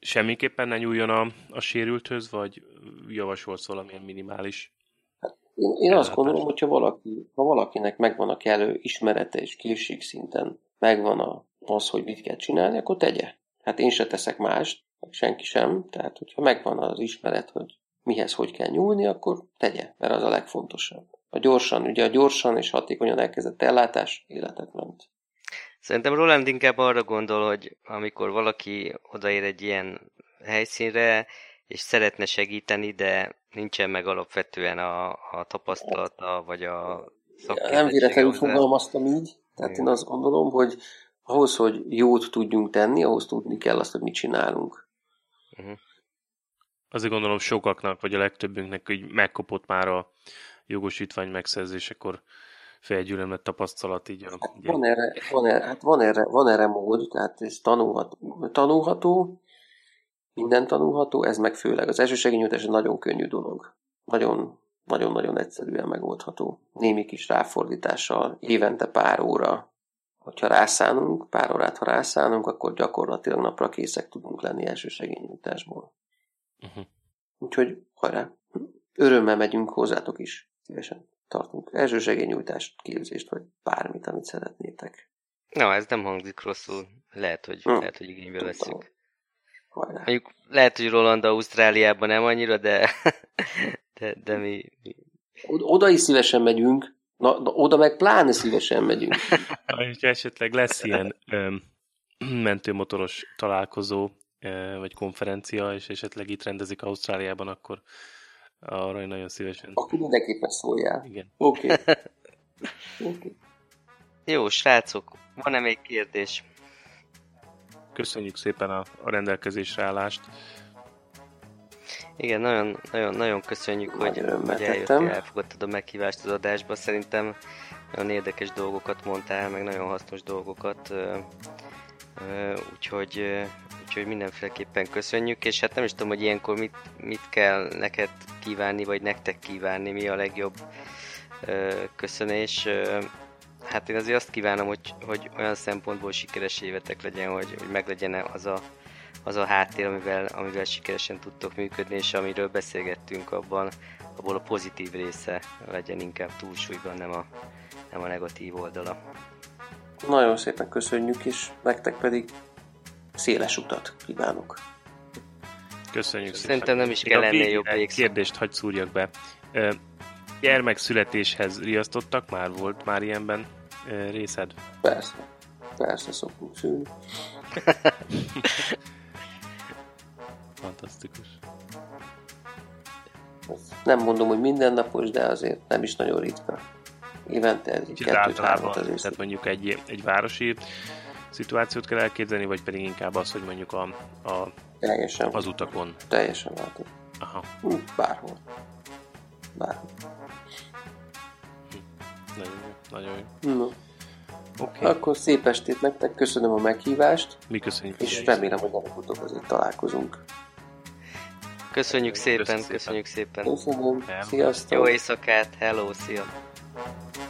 semmiképpen ne nyúljon a, a sérülthöz, vagy javasolsz valamilyen minimális hát én, én azt gondolom, hogyha valaki, ha valakinek megvan a kellő ismerete és készség szinten, megvan a, az, hogy mit kell csinálni, akkor tegye. Hát én se teszek mást, senki sem, tehát hogyha megvan az ismeret, hogy mihez hogy kell nyúlni, akkor tegye, mert az a legfontosabb. A gyorsan, ugye a gyorsan és hatékonyan elkezdett ellátás életet ment. Szerintem Roland inkább arra gondol, hogy amikor valaki odaér egy ilyen helyszínre, és szeretne segíteni, de nincsen meg alapvetően a, a tapasztalata, vagy a Nem véletlenül fogalmaztam így, tehát Igen. én azt gondolom, hogy ahhoz, hogy jót tudjunk tenni, ahhoz tudni kell azt, hogy mit csinálunk. Uh-huh. Azért gondolom sokaknak, vagy a legtöbbünknek, hogy megkopott már a jogosítvány megszerzésekor felgyűlömött tapasztalat így. A, hát van, erre, van, erre, hát van, erre, van erre mód, tehát ez tanulható, tanulható, minden tanulható, ez meg főleg az elsősegényújtás egy nagyon könnyű dolog. Nagyon, nagyon-nagyon egyszerűen megoldható. Némi kis ráfordítással, évente pár óra, hogyha rászánunk, pár órát, ha rászánunk, akkor gyakorlatilag napra készek tudunk lenni elsősegényújtásból. Uh-huh. Úgyhogy hajrá! Örömmel megyünk hozzátok is. Szívesen tartunk elsősegényújtást, képzést, vagy bármit, amit szeretnétek. Na, ez nem hangzik rosszul. Lehet, hogy, hm. lehet, hogy igénybe veszünk. Mondjuk lehet, hogy Roland Ausztráliában nem annyira, de, de, de mi, mi... Oda is szívesen megyünk, na, na, oda meg pláne szívesen megyünk. <laughs> Ha esetleg lesz ilyen öm, mentőmotoros találkozó, vagy konferencia, és esetleg itt rendezik Ausztráliában, akkor arra én nagyon szívesen. Akkor mindenképpen szóljál. Igen. Oké. <laughs> Okay. okay. Jó, srácok, van-e még kérdés? Köszönjük szépen a, a rendelkezésre állást. Igen, nagyon, nagyon, nagyon köszönjük, hogy, hogy eljöttél, elfogadtad a meghívást az adásba. Szerintem nagyon érdekes dolgokat mondtál, meg nagyon hasznos dolgokat. Úgyhogy, úgyhogy mindenféleképpen köszönjük, és hát nem is tudom, hogy ilyenkor mit, mit kell neked kívánni, vagy nektek kívánni, mi a legjobb köszönés. Hát én azért azt kívánom, hogy, hogy olyan szempontból sikeres évetek legyen, hogy, hogy meglegyen az a, az a háttér, amivel, amivel sikeresen tudtok működni, és amiről beszélgettünk abban, abból a pozitív része legyen inkább túlsúlyban, nem a, nem a negatív oldala. Nagyon szépen köszönjük, és nektek pedig széles utat kívánok. Köszönjük szépen. Szerintem nem is kell ennél jobb végszó. Kérdést hagy szúrjak be. Gyermekszületéshez riasztottak? Már volt már ilyenben részed? Persze. Persze szokunk szülni. <laughs> Fantasztikus. Nem mondom, hogy mindennapos, de azért nem is nagyon ritka. Évente egy kettőt, hármat azért. Tehát mondjuk egy, egy városi szituációt kell elképzelni, vagy pedig inkább az, hogy mondjuk a, a Teljesen. az utakon. Teljesen látom. Aha. Bárhol. Bárhol. Nagyon jó. Nagyon jó. No. Okay. Akkor szép estét nektek, köszönöm a meghívást. Mi köszönjük. És remélem, hogy előbb-utóbb azért találkozunk. Köszönjük szépen, köszönjük szépen. Köszönöm, sziasztok. Jó éjszakát, hello, szia. Thank you.